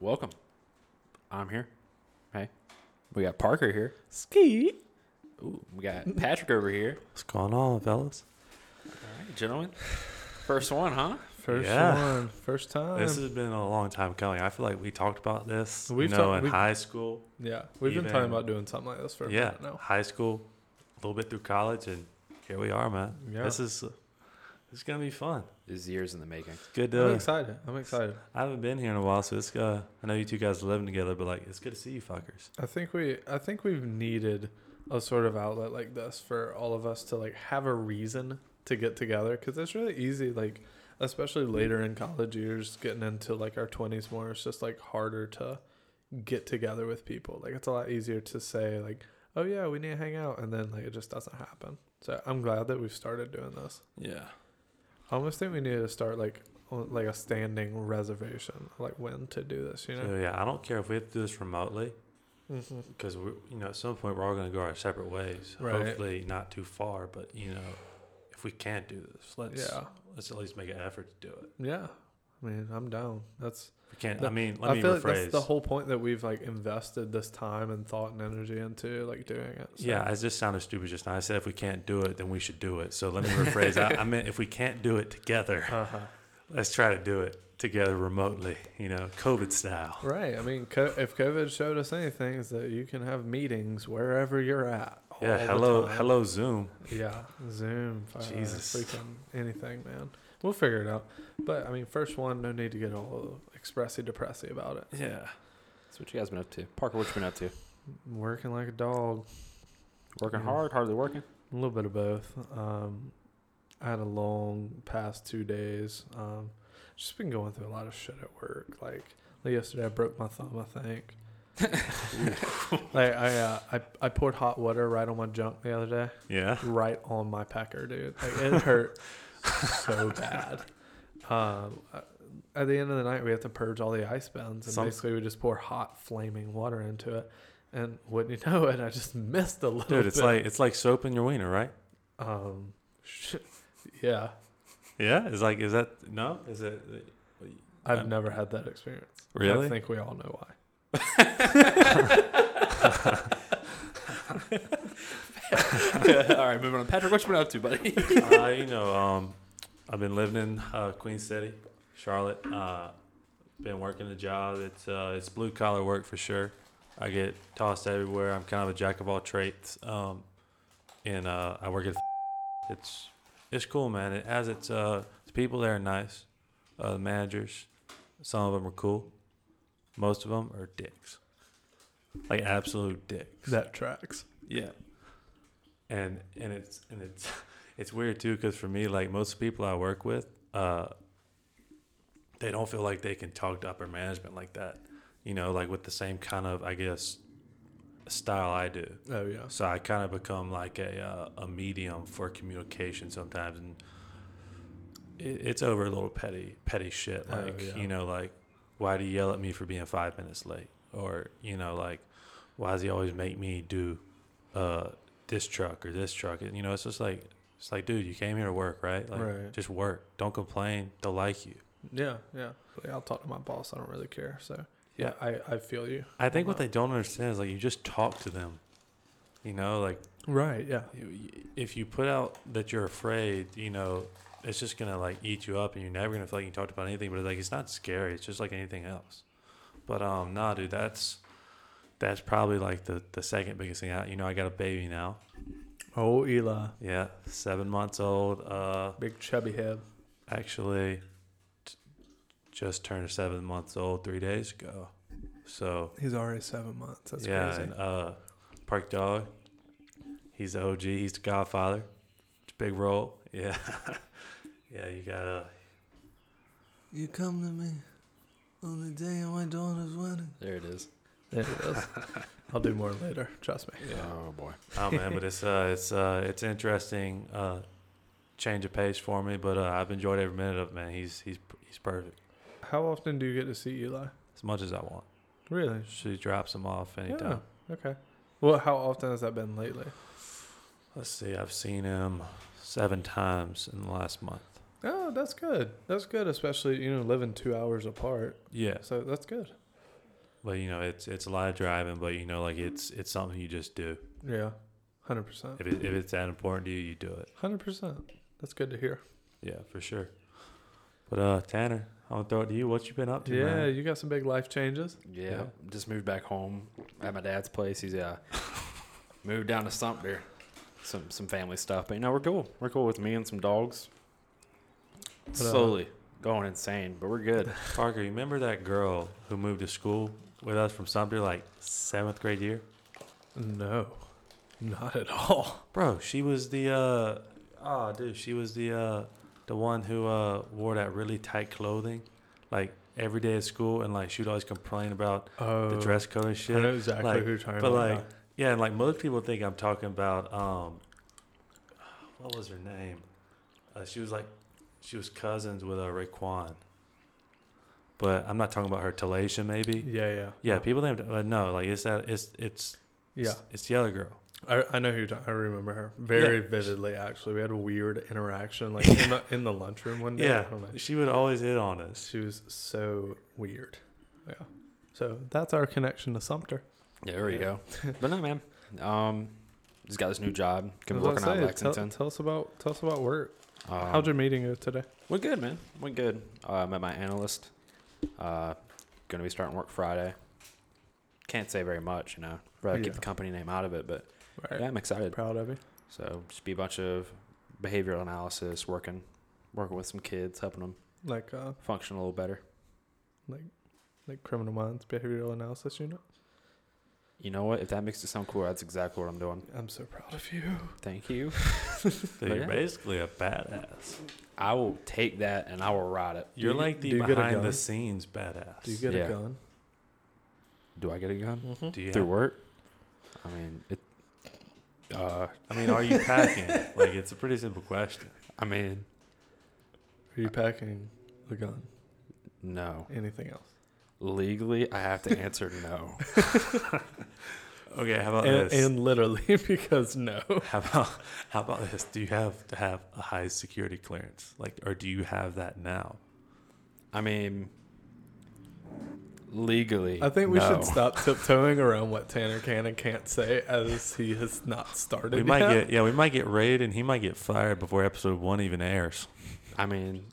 Welcome. I'm here. Hey, we got Parker here. Ski. Ooh, we got Patrick over here. What's going on, fellas? All right, gentlemen. First one, huh? First Yeah. one, first time. This has been a long time coming. I feel like we talked about this, We've you know, talked- in we've- high school. yeah, we've been even- talking about doing something like this for a Yeah, minute now. high school, a little bit through college, and here we are, man. Yeah. This is uh, this is gonna be fun. This is years in the making. It's good I'm excited. I'm excited. I haven't been here in a while, so it's uh. I know you two guys are living together, but like, it's good to see you fuckers. I think we, I think we've needed a sort of outlet like this for all of us to like have a reason to get together because it's really easy, like especially later in college years, getting into like our twenties more. It's just like harder to get together with people. Like it's a lot easier to say like, oh yeah, we need to hang out, and then like it just doesn't happen. So I'm glad that we've started doing this. Yeah. I almost think we need to start like like a standing reservation, like when to do this. You know? So yeah, I don't care if we have to do this remotely mm-hmm. because we, you know, at some point we're all gonna go our separate ways. Right. Hopefully, not too far, but you know, if we can't do this, let's Yeah. let's at least make an effort to do it. Yeah. I mean, I'm down. That's We can't. The- I mean, let I me feel rephrase. like that's the whole point that we've like invested this time and thought and energy into like doing it. So. Yeah, I just sounded stupid just now. I said if we can't do it, then we should do it. So let me rephrase. I, I meant if we can't do it together, Uh-huh. let's try to do it together remotely. You know, COVID style. Right. I mean, co- if COVID showed us anything, is that you can have meetings wherever you're at. Yeah. Hello, hello, Zoom. Yeah. Zoom. uh, Jesus. Freaking anything, man. We'll figure it out. But I mean, first one, no need to get all expressy depressy about it. Yeah. That's what you guys been up to. Parker, what you been up to? Working like a dog. Working Yeah. hard, hardly working. A little bit of both. Um, I had a long past two days. Um, just been going through a lot of shit at work. Like, like yesterday, I broke my thumb. I think. like I, uh, I I poured hot water right on my junk the other day, Yeah. right on my pecker, dude. Like it hurt so bad. Um, at the end of the night, we have to purge all the ice bins, and Some- basically we just pour hot, flaming water into it. And wouldn't you know it, I just missed a little bit. Dude, it's bit. like it's like soap in your wiener, right? Um, sh- yeah, Yeah. it's like is that no? Is it I've Um, never had that experience. really? I think we all know why. All right, moving on. Patrick, what you been up to, buddy? uh, you know, um, I've been living in uh, Queen City, Charlotte. Uh, been working a job. It's uh, it's blue collar work for sure. I get tossed everywhere. I'm kind of a jack of all trades. Um, and uh, I work at. It's it's cool, man. It has its uh, the people there are nice. Uh, the managers, some of them are cool. Most of them are dicks, like absolute dicks. That tracks. Yeah. And and it's and it's it's weird too because for me, like most people I work with, uh, they don't feel like they can talk to upper management like that. You know, like with the same kind of I guess style I do. Oh yeah. So I kind of become like a uh, a medium for communication sometimes, and it, it's over a little petty petty shit. Oh, Like yeah. you know, like why do you yell at me for being five minutes late, or you know, like why does he always make me do uh, this truck or this truck? And, you know, it's just like it's like, dude, you came here to work, right? Like Right. just work. Don't complain. They'll like you. Yeah, yeah. But I'll talk to my boss. I don't really care. So Yeah. yeah, I, I feel you. I think what Wow. they don't understand is like you just talk to them. You know, like Right. Yeah. if you put out that you're afraid, you know, it's just gonna like eat you up, and you're never gonna feel like you talked about anything. But like, it's not scary. It's just like anything else. But um, nah, dude, that's that's probably like the the second biggest thing. I, you know, I got a baby now. Oh, Eli, Yeah, seven months old. Uh, big chubby head. actually, t- just turned seven months old three days ago. So He's already seven months. That's yeah, crazy. and uh, Park Dog. He's the OG. He's the Godfather. It's a big role. Yeah, yeah. You gotta. You come to me on the day of my daughter's wedding. There it is. There it is. I'll do more later. Trust me. Oh boy. Oh man, but it's uh, it's uh, it's interesting. Uh, change of pace for me, but uh, I've enjoyed every minute of it. Man, he's he's he's perfect. How often do you get to see Eli? As much as I want. Really? She drops him off anytime. Yeah. Okay. Well, how often has that been lately? Let's see. I've seen him seven times in the last month. Oh, that's good. That's good, especially you know living two hours apart. Yeah. So that's good. but you know it's it's a lot of driving. But you know, like it's it's something you just do. Yeah, hundred percent. If it, if it's that important to you, you do it. Hundred percent. That's good to hear. Yeah, for sure. But uh, Tanner, I'm gonna throw it to you. What you been up to? Yeah, man? you got some big life changes. Yeah, Yeah. just moved back home at my dad's place. He's uh moved down to Sumter. Some some family stuff, but you know we're cool. We're cool with me and some dogs. But, uh, Slowly going insane, but we're good. Parker, you remember that girl who moved to school with us from Sumter, like seventh grade year? No, not at all. Bro, she was the uh oh dude, she was the uh the one who uh wore that really tight clothing like every day at school and like she would always complain about Oh, the dress code and shit. I know exactly like- who you're talking but about. like yeah, and like most people think I'm talking about um what was her name? Uh, she was like she was cousins with uh, Raekwon. But I'm not talking about her Talation maybe. yeah, yeah, Yeah, people think but no, like it's that it's it's yeah. it's, it's the other girl. I, I know who you're talking. I remember her very Yeah. vividly. Actually, we had a weird interaction, like in the in the lunchroom one day. Yeah, she would always hit on us. She was so weird. Yeah. So that's our connection to Sumter. Yeah, there you Yeah. go. but no, man. Um, he's got this new job. Gonna be I working out in tell, Lexington. tell us about tell us about work. Um, How'd your meeting go today? Went good, man. Went good. Uh, met my analyst. Uh, gonna be starting work Friday. Can't say very much, you know. Rather keep the company name out of it, but Right. yeah, I'm excited. Proud of you. So just be a bunch of behavioral analysis, working, working with some kids, helping them Like uh, function a little better. like like criminal minds behavioral analysis unit. You know what? If that makes it sound cool, that's exactly what I'm doing. I'm so proud of you. Thank you. So you're yeah. basically a badass. I will take that and I will ride it. You're you- like the you behind the scenes badass. Do you get Yeah. a gun? Do I get a gun Mm-hmm. Do you through have- work? I mean, it. Uh, I mean, are you packing? like, it's a pretty simple question. I mean, Are you packing a gun? no. Anything else? Legally, I have to answer no. Okay, how about And, this? and literally because no. how about how about this? Do you have to have a high security clearance? Like, or do you have that now? I mean, legally, I think we no. should stop tiptoeing around what Tanner can and can't say as he has not started. We might yet. get yeah, we might get raided, and he might get fired before episode one even airs. I mean,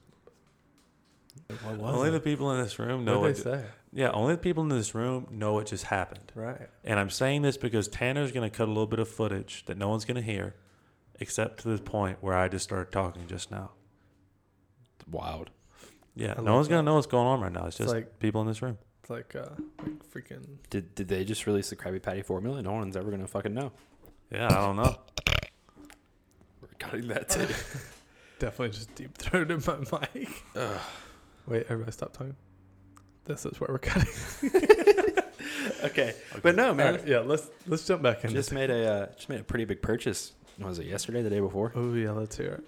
What was Only it? the people in this room What know did what. they say? Yeah, only the people in this room know what just happened. Right. And I'm saying this because Tanner's going to cut a little bit of footage that no one's going to hear, except to the point where I just started talking just now. wild. Yeah, I no love one's gonna know what's going on right now. It's It's just like- people in this room. It's like uh like freaking Did did they just release the Krabby Patty formula? No one's ever gonna fucking know. Yeah, I don't know. We're cutting that too. definitely just deep throated my mic. Wait, everybody stop talking. This is where we're cutting. okay, but no, man. Alright, yeah, let's let's jump back in. Just made a uh, just made a pretty big purchase. What was it yesterday? The day before? Oh yeah, let's hear it.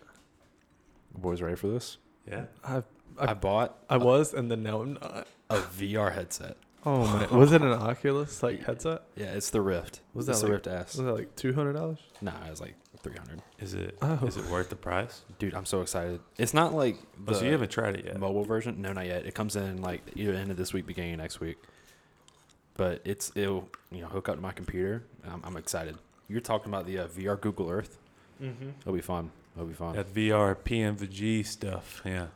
Boys, ready for this? Yeah. I I, I- bought I was and then now I'm not. A VR headset. Oh man, was it an Oculus like headset? Yeah, it's the Rift. Was it's that the like- Rift S? Was that like two hundred dollars? Nah, it was like three hundred. Is it? Is Oh. it worth the price? Dude, I'm so excited. It's not like Oh, so you haven't tried it yet. mobile version. No, not yet. It comes in like either end of this week, beginning of next week. But it's it'll you know hook up to my computer. I'm, I'm excited. You're talking about the uh, VR Google Earth. Mm-hmm. It'll be fun. It'll be fun. That VR PMVG stuff. Yeah.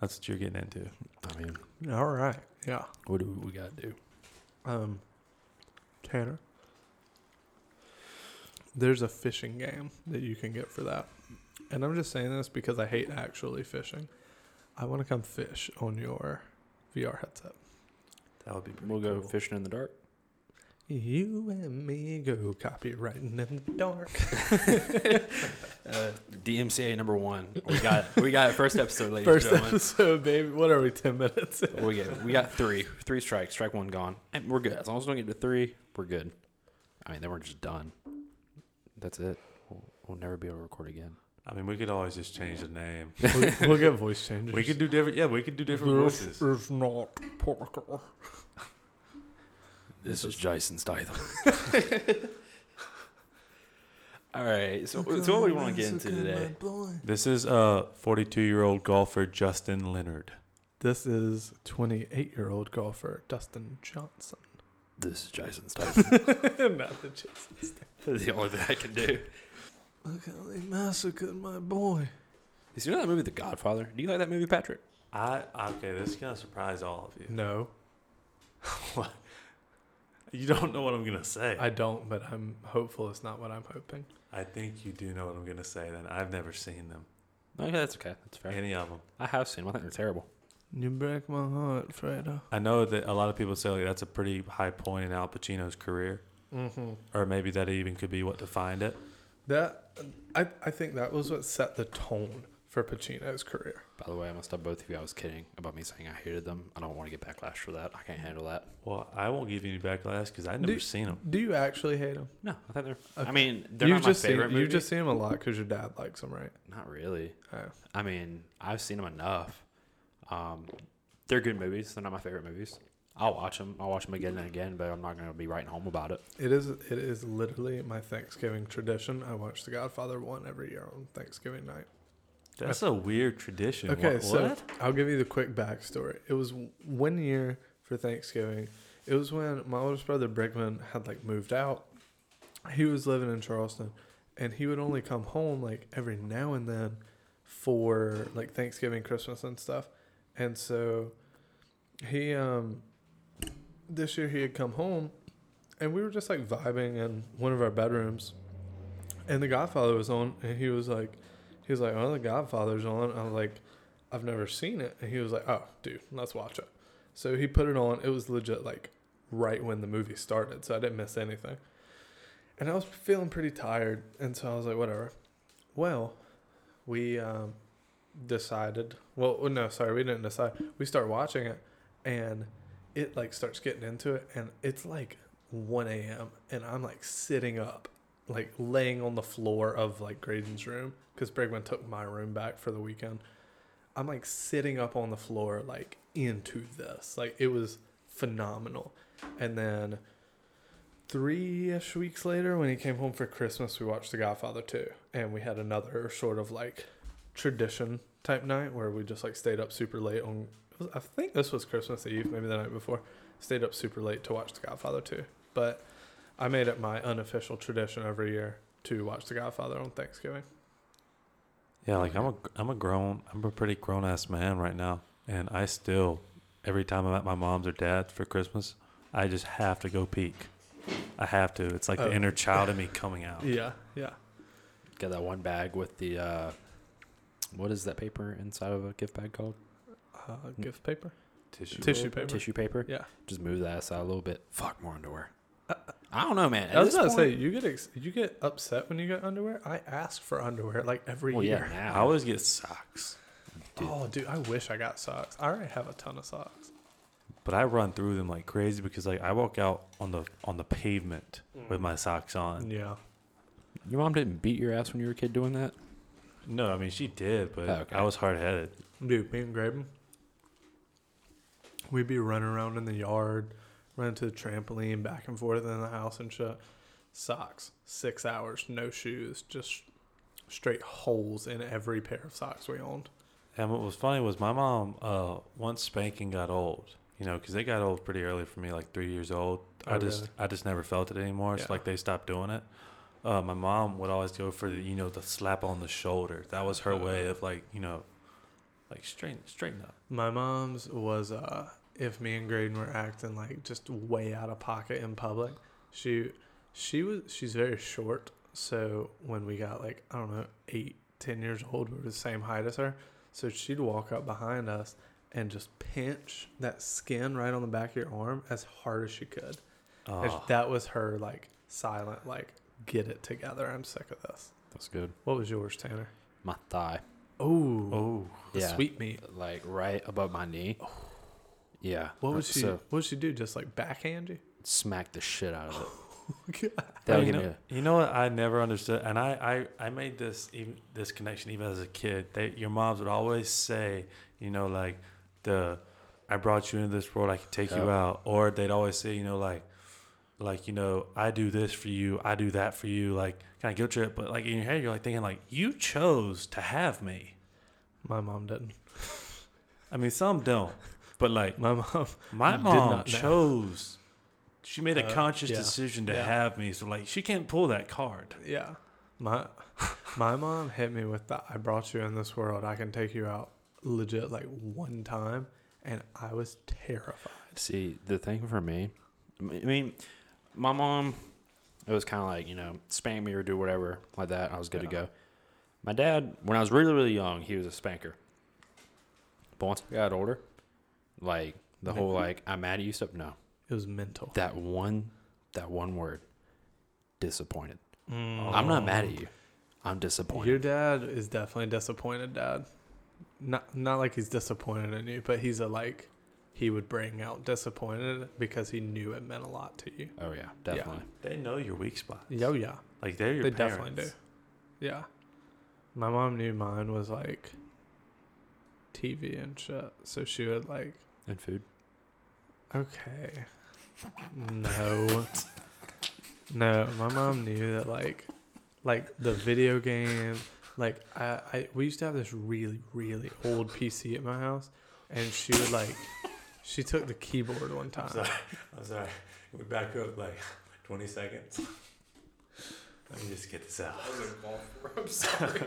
That's what you're getting into. I mean, All right. Yeah. what do we got to do? Um, Tanner. There's a fishing game that you can get for that. And I'm just saying this because I hate actually fishing. I want to come fish on your VR headset. That would be pretty We'll go cool. fishing in the dark. You and me go copywriting in the dark. Uh, DMCA number one. We got it. we got it. First episode, ladies First and gentlemen. episode, baby. What are we, 10 minutes? we get we got three three strikes. Strike one gone, and we're good. As long as we don't get to three, we're good. I mean, then we're just done. That's it. We'll, we'll never be able to record again. I mean, we could always just change the name. we'll, we'll get voice changes. We could do different. Yeah, we could do different This voices. is not Parker. This is Jason Statham. All right, so, so what we want to get into today? This is uh 42 year old golfer Justin Leonard. This is 28 year old golfer Dustin Johnson. This is Jason Statham. Not the Jason. That's the only thing I can do. Look how they massacred my boy. Is you know that movie, The Godfather? Do you like that movie, Patrick? I okay. This is gonna surprise all of you. No, What? You don't know what I'm gonna say. I don't, but I'm hopeful it's not what I'm hoping. I think you do know what I'm gonna say. Then I've never seen them. Okay, that's okay. That's fair. Any of them. I have seen them. I think they're terrible. You break my heart, Fredo. I know that a lot of people say like that's a pretty high point in Al Pacino's career, Mm-hmm. or maybe that even could be what defined it. That I I think that was what set the tone for Pacino's career. By the way, I must have both of you. I was kidding about me saying I hated them. I don't want to get backlash for that. I can't handle that. Well, I won't give you any backlash because I've never Do- seen them. Do you actually hate them? No, I think they're. I mean, they're you've not my just seen favorite movie. you've just seen him a lot because your dad likes them, right? Not really. Oh. I mean, I've seen them enough. Um, they're good movies. They're not my favorite movies. I'll watch them. I'll watch them again and again, but I'm not going to be writing home about it. It is it is literally my Thanksgiving tradition. I watch The Godfather one every year on Thanksgiving night. That's a weird tradition. Okay, What- so what? I'll give you the quick backstory. It was one year for Thanksgiving. It was when my oldest brother Brigman had like moved out. He was living in Charleston, and he would only come home like every now and then for like Thanksgiving, Christmas, and stuff. And so he um this year he had come home, and we were just like vibing in one of our bedrooms, and The Godfather was on, and he was like. He was like, "Oh, The Godfather's on." I was like, "I've never seen it," and he was like, "Oh, dude, let's watch it." So he put it on. It was legit like right when the movie started, so I didn't miss anything. And I was feeling pretty tired, and so I was like, "Whatever." Well, we um, decided. Well, no, sorry, we didn't decide. We start watching it, and it like starts getting into it, and it's like 1 a.m. and I'm like sitting up, like laying on the floor of like Graydon's room because Brigman took my room back for the weekend. I'm like sitting up on the floor, like into this. Like it was phenomenal. And then three ish weeks later, when he came home for Christmas, we watched The Godfather 2. And we had another sort of like tradition type night where we just like stayed up super late on. I think this was Christmas Eve, maybe the night before. Stayed up super late to watch The Godfather 2. But I made it my unofficial tradition every year to watch The Godfather on Thanksgiving. Yeah, like I'm a I'm a grown I'm a pretty grown ass man right now, and I still every time I'm at my mom's or dad's for Christmas, I just have to go peek. I have to. It's like Oh. the inner child in me coming out. Yeah, yeah. Got that one bag with the. Uh, what is that paper inside of a gift bag called? Uh, gift paper? Tissue. Tissue paper. Tissue paper. Yeah. Just move that aside a little bit. Fuck more underwear. I don't know, man. At I was this about to say, you get ex- you get upset when you get underwear. I ask for underwear like every Well, yeah, year. now. I always get socks, Dude. Oh, dude, I wish I got socks. I already have a ton of socks. but I run through them like crazy because like I walk out on the on the pavement with my socks on. Yeah. Your mom didn't beat your ass when you were a kid doing that? No, I mean she did, but Oh, okay. I was hard headed. Dude, me and Graben, we'd be running around in the yard, running to the trampoline, back and forth in the house and shit. Socks, six hours, no shoes, just straight holes in every pair of socks we owned. And what was funny was my mom, uh, once spanking got old, you know, because they got old pretty early for me, like three years old. Oh, I just, really? I just never felt it anymore. Yeah. So like they stopped doing it. Uh, my mom would always go for the, you know, the slap on the shoulder. That was her way of like, you know, like straighten, straighten up. My mom's was uh if me and Graydon were acting like just way out of pocket in public, she she was she's very short. So when we got like I don't know eight ten years old, we were the same height as her. So she'd walk up behind us and just pinch that skin right on the back of your arm as hard as she could. And Oh, ah. That was her like silent like get it together. I'm sick of this. That's good. What was yours, Tanner? My thigh. Oh, oh, the yeah. sweet meat. Like right above my knee. Oh. Yeah. What Uh, would she? So what would she do? Just like backhand you? smack the shit out of it. Oh, That'll you, give know, me a, you know what I never understood, and I, I, I made this even this connection even as a kid. They, your moms would always say, you know, like the, I brought you into this world, I can take you out, or they'd always say, you know, like, like you know, I do this for you, I do that for you, like kind of guilt trip, but like in your head, you're like thinking like you chose to have me. My mom didn't. I mean, some don't, but like My mom. my Did mom not know. chose. She made a Uh, conscious yeah. decision to Yeah. have me, so like she can't pull that card. Yeah. My my mom hit me with the I brought you in this world. I can take you out legit like one time and I was terrified. See, the thing for me, I mean, my mom, it was kind of like, you know, spank me or do whatever like that. I was good to go. My dad, when I was really, really young, he was a spanker. But once I got older, like the whole like I'm mad at you stuff, no. It was mental. That one, that one word, disappointed. Mm. I'm not mad at you. I'm disappointed. Your dad is definitely disappointed, Dad. Not not like he's disappointed in you, but he's a like he would bring out disappointed because he knew it meant a lot to you. oh yeah, definitely. They know your weak spot. Yo, yeah. Like they're your they parents. definitely do. Yeah. My mom knew mine was like TV and shit. So she would like, And food. okay. No. no, my mom knew that like like the video game like I, I we used to have this really, really old PC at my house and she would like she took the keyboard one time. I'm sorry. I'm sorry. We back up like 20 seconds. Let me just get this out. I'm sorry.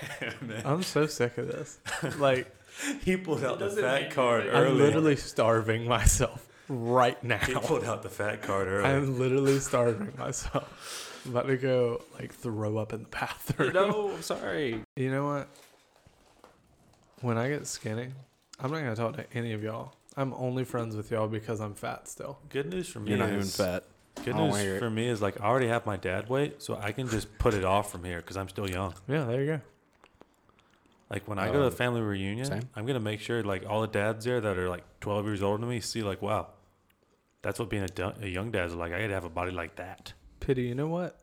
I'm so sick of this. Like he pulled out the fat card you- I'm literally starving myself right now. He pulled out the fat card early. I'm literally starving myself. I'm about to go like throw up in the bathroom. no, I'm sorry. You know what? When I get skinny, I'm not gonna talk to any of y'all. I'm only friends with y'all because I'm fat still. Good news for me You're not even is fat. good I don't news wanna hear it. for me is like I already have my dad weight, so I can just put it off from here because I'm still young. Yeah, there you go. Like when I go to Um, a family reunion, same. I'm gonna make sure like all the dads there that are like 12 years older than me see like, wow, that's what being a, du- a young dad is like. I gotta have a body like that. Pity, you know what?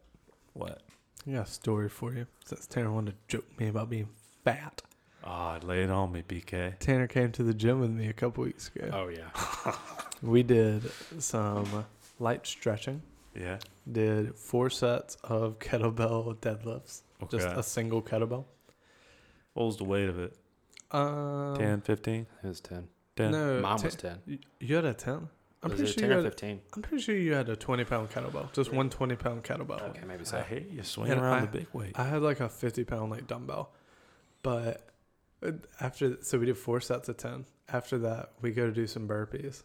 What? I got a story for you. Since Tanner wanted to joke me about being fat. Ah, lay it on me, PK. Tanner came to the gym with me a couple weeks ago. Oh yeah. We did some light stretching. Yeah. Did four sets of kettlebell deadlifts. Okay. Just a single kettlebell. What was the weight of it? Um, 10, 15, It was ten. 10? No, Mine ten- was ten. You, you had a ten. I'm was pretty it sure ten you or had. fifteen? I'm pretty sure you had a 20 pound kettlebell. Just one 20 pound kettlebell. Okay, maybe I so. hate you swinging around I- the big weight. I had like a 50 pound like dumbbell, but uh, after so we did four sets of 10. After that, we go to do some burpees.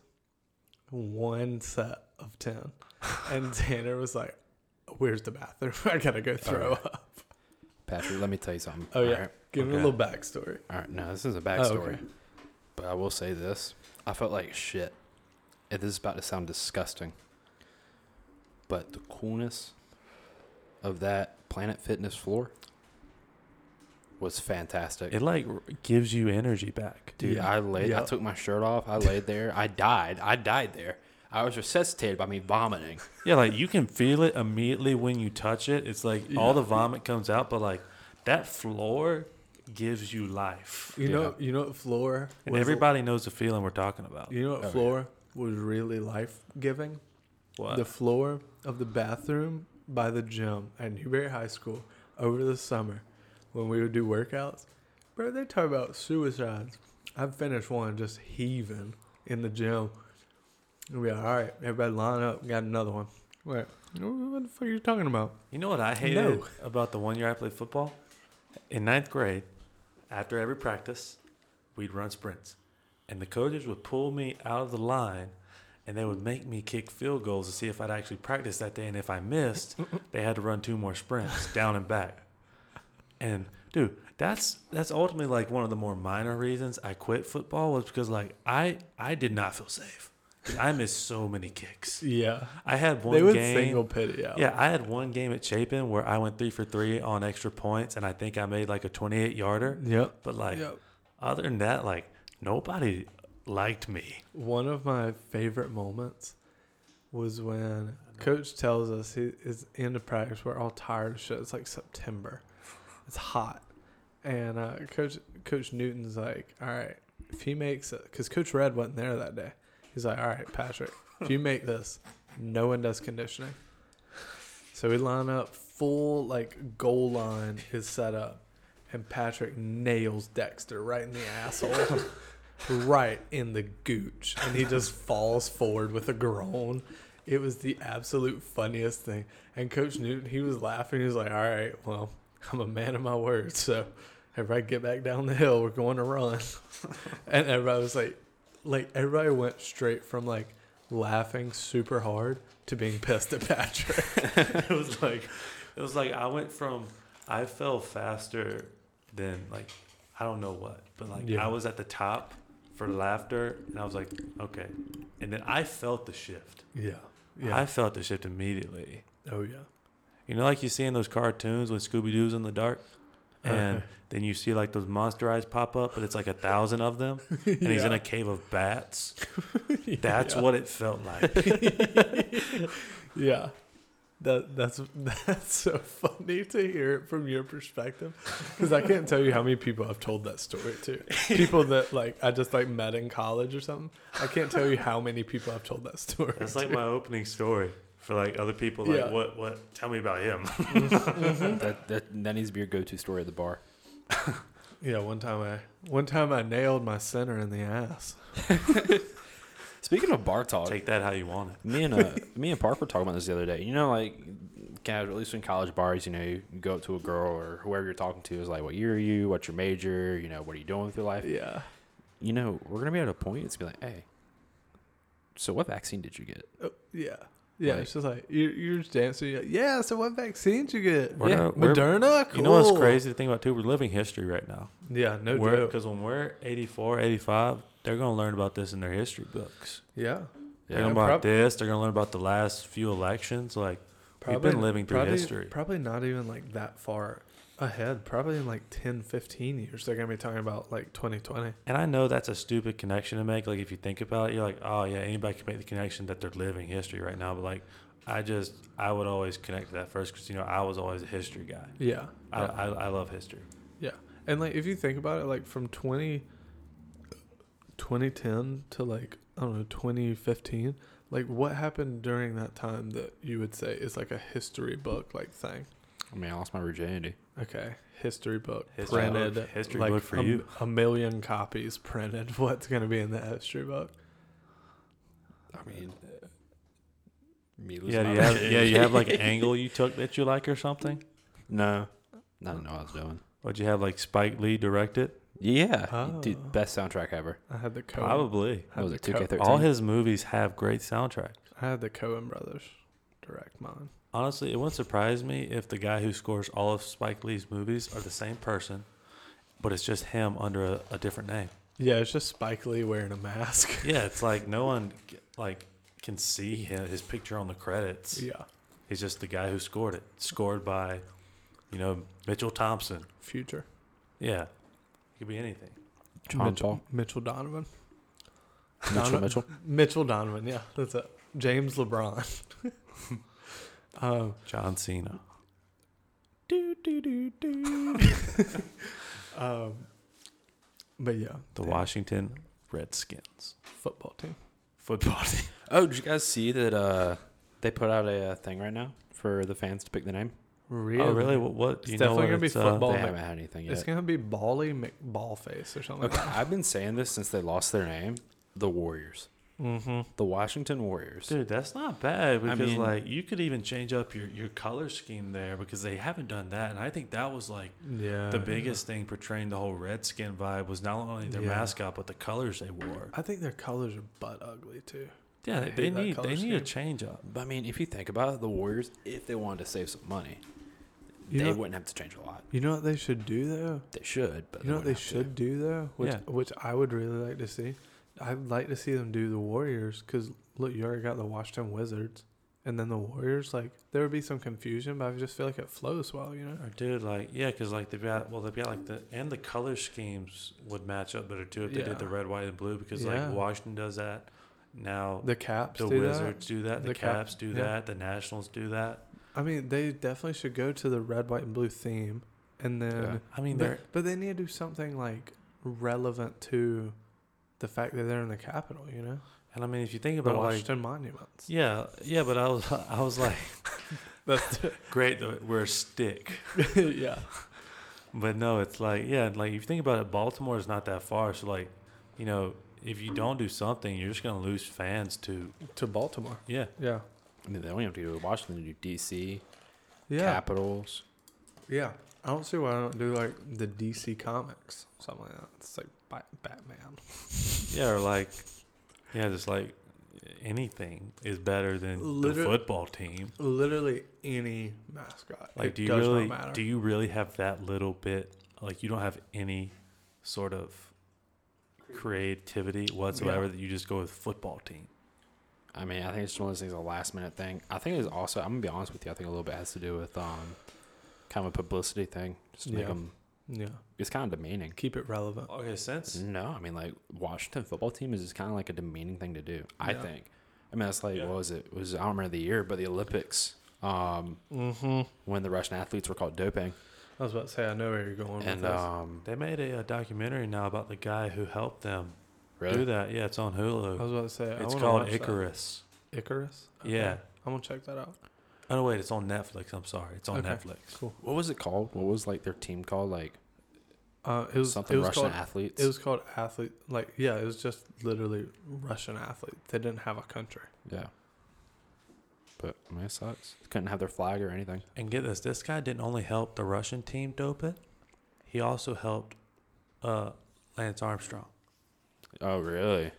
One set of 10, and Tanner was like, "Where's the bathroom? I gotta go throw Alright. up." Patrick, let me tell you something. Oh, yeah. Alright? Give me a little backstory. All right, no, this is a Oh, backstory. okay. But I will say this: I felt like shit. And this is about to sound disgusting, but the coolness of that Planet Fitness floor was fantastic. it like gives you energy back. Dude, Yeah. I laid. I took my shirt off. I laid there. I died. I died there. I was resuscitated by me vomiting. Yeah, like you can feel it immediately when you touch it. It's like all the vomit comes out, but like that floor gives you life. You know, you know what floor And was- everybody knows the feeling we're talking about. You know what Oh, yeah. floor was really life giving? What? The floor of the bathroom by the gym at Newberry High School over the summer when we would do workouts. Bro, they talk about suicides. I finished one just heaving in the gym. And we like, all right, everybody line up. Got another one. What? what the fuck are you talking about? You know what I hated No. about the one year I played football? In ninth grade, after every practice, we'd run sprints. And the coaches would pull me out of the line and they would make me kick field goals to see if I'd actually practice that day. And if I missed, they had to run two more sprints down and back. And dude, that's that's ultimately like one of the more minor reasons I quit football was because like I I did not feel safe. I missed so many kicks. Yeah. I had one they would game. single pity out. Yeah, I had one game at Chapin where I went three for three on extra points, and I think I made like a 28 yarder. Yep. But like, yep. other than that, like nobody liked me. One of my favorite moments was when coach tells us he is into practice. We're all tired of shit. It's like September. It's hot. And uh, coach Coach Newton's like, all right, if he makes it, because Coach Red wasn't there that day. He's like, all right, Patrick, if you make this, no one does conditioning. So we line up, full like goal line is set up, and Patrick nails Dexter right in the asshole. right in the gooch, and he just falls forward with a groan. It was the absolute funniest thing. And Coach Newton, he was laughing. He was like, "All right, well, I'm a man of my word, so everybody get back down the hill. We're going to run." and everybody was like, like everybody went straight from like laughing super hard to being pissed at Patrick. it was like it was like I went from I fell faster than like I don't know what, but like Yeah. I was at the top for laughter, and I was like, okay, and then I felt the shift. yeah, yeah. I felt the shift immediately. oh yeah. You know, like you see in those cartoons when Scooby Doo's in the dark, and then you see like those monster eyes pop up, but it's like a thousand of them, and he's in a cave of bats. That's Yeah. what it felt like. Yeah. That that's that's so funny to hear it from your perspective because I can't tell you how many people I've told that story to. People that like I just like met in college or something. I can't tell you how many people I've told that story. That's to. like my opening story for like other people. Like, Yeah. what? What? Tell me about him. that, that that needs to be your go-to story at the bar. yeah. One time I one time I nailed my center in the ass. Speaking of bar talk, Take that how you want it. me and uh, me and Park were talking about this the other day. You know, like casual, at least in college bars, you know, you go up to a girl or whoever you're talking to is like, "What year are you? What's your major? You know, what are you doing with your life?" Yeah. You know, we're gonna be at a point. It's gonna be like, "Hey, so what vaccine did you get?" Oh, yeah. Yeah. Like- it's just like you're, you're just dancing. You're like, yeah. So what vaccine did you get? We're Yeah, not- Moderna. Cool. You know what's crazy to think about too? We're living history right now. Yeah. No joke. Because when we're 84, 85, they're going to learn about this in their history books. Yeah. They're Yeah, going to learn about prob- this. They're going to learn about the last few elections. Like, we've been living through probably, history. Probably not even like that far ahead. Probably in like 10, 15 years, they're going to be talking about like 2020. And I know that's a stupid connection to make. Like, if you think about it, you're like, oh, yeah, anybody can make the connection that they're living history right now. But, like, I just, I would always connect to that first because, you know, I was always a history guy. Yeah. I, yeah. I, I love history. yeah. And like, if you think about it, like from 20, 2010 to like, I don't know, 2015, like what happened during that time that you would say is like a history book like thing? I mean, I lost my virginity. Okay. History book History printed. book. History like book for a, you. A million copies printed. What's going to be in the history book? I mean, uh, me Yeah, losing do my you have, yeah, you have like an angle you took that you like or something? no, I don't know what I was doing. Would you have like Spike Lee direct it? Yeah, Oh. dude, best soundtrack ever. I had the Coen. Probably. I had What was the it? 2K13? All his movies have great soundtracks. I had the Coen brothers direct mine. Honestly, it wouldn't surprise me if the guy who scores all of Spike Lee's movies are the same person, but it's just him under a, a different name. Yeah, it's just Spike Lee wearing a mask. Yeah, it's like no one like can see him, his picture on the credits. yeah, He's just the guy who scored it. Scored by, you know, Mitchell Thompson. future. Yeah, it could be anything. John Mitchell, Paul, Mitchell Donovan. Mitchell Donovan- Mitchell. Mitchell Donovan. Yeah, that's it. James LeBron. um, John Cena. do, do, do, do. um, but yeah, The damn, Washington Redskins football team. football team. Oh, did you guys see that? Uh, they put out a uh, thing right now for the fans to pick the name. Really? Oh, really? What? what It's you definitely what gonna be it's, uh, football. they haven't had anything yet. It's gonna be Bally McBallface or something. Okay, I've been saying this since they lost their name. The Warriors, mm-hmm. the Washington Warriors. Dude, that's not bad I because mean- like you could even change up your, your color scheme there because they haven't done that, and I think that was like Yeah. the biggest thing portraying the whole redskin vibe was not only their Yeah. mascot but the colors they wore. I think their colors are butt ugly too. Yeah, they, they need color they need a change up. But I mean, if you think about it, the Warriors, if they wanted to save some money, You they know, wouldn't have to change a lot. you know what they should do though. They should, but You know what they wouldn't to. should do though, which Yeah. which I would really like to see. I'd like to see them do the Warriors because look, you already got the Washington Wizards, and then the Warriors. Like there would be some confusion, but I just feel like it flows well. You know. Or dude, like yeah, because like they've got well they've got like the and the color schemes would match up better too if they Yeah. did the red, white, and blue because Yeah. like Washington does that. Now The Caps the do Wizards do that. The, The Cap- Caps do yeah. that. The Nationals do that. that. I mean, they definitely should go to the red, white, and blue theme, and then. I mean, but, they're but they need to do something like relevant to the fact that they're in the capital. You know, and I mean if you think the about like Washington monuments. yeah yeah, but I was I was like That's great that we're a stick. yeah. But no, it's like yeah, like if you think about it, Baltimore is not that far. So like, you know, if you don't do something, you're just gonna lose fans to To Baltimore. yeah. Yeah. I mean, they don't have to do Washington. They do DC, Yeah. Capitals. Yeah. I don't see why I don't do like the DC comics, something like that. It's like Bat- Batman. Yeah, or like, yeah, just like anything is better than the football team. Literally any mascot. Like, it do you does really, matter. do you really have that little bit? Like, you don't have any sort of creativity whatsoever Yeah. that you just go with football team. I mean, I think it's one of those things, a last minute thing. I think it's also, I'm gonna be honest with you. I think a little bit has to do with um, kind of a publicity thing. Just to make Yeah. them. Yeah. It's kind of demeaning. Keep it relevant. Okay, since No, I mean like Washington football team is just kind of like a demeaning thing to do. I Yeah. think. I mean, that's like Yeah. what was it? It was I don't remember the year, but the Olympics. Um, Mm-hmm. when the Russian athletes were caught doping, I was about to say I know where you're going and with this. um, they made a, a documentary now about the guy who helped them do that. Yeah, it's on Hulu. I was about to say It's wanna called watch that. Icarus. Icarus. Yeah. I'm gonna check that out. Oh no, wait, it's on Netflix. I'm sorry, it's on Okay. Netflix. Cool. what was it called? What was like their team called? Like Uh, it was something it was Russian called athletes. it was called athlete. Like yeah, it was just literally Russian athlete. They didn't have a country. yeah. But I mean, it sucks. Couldn't have their flag or anything. And get this, this guy didn't only help the Russian team dope it, he also helped uh, Lance Armstrong. Oh, really?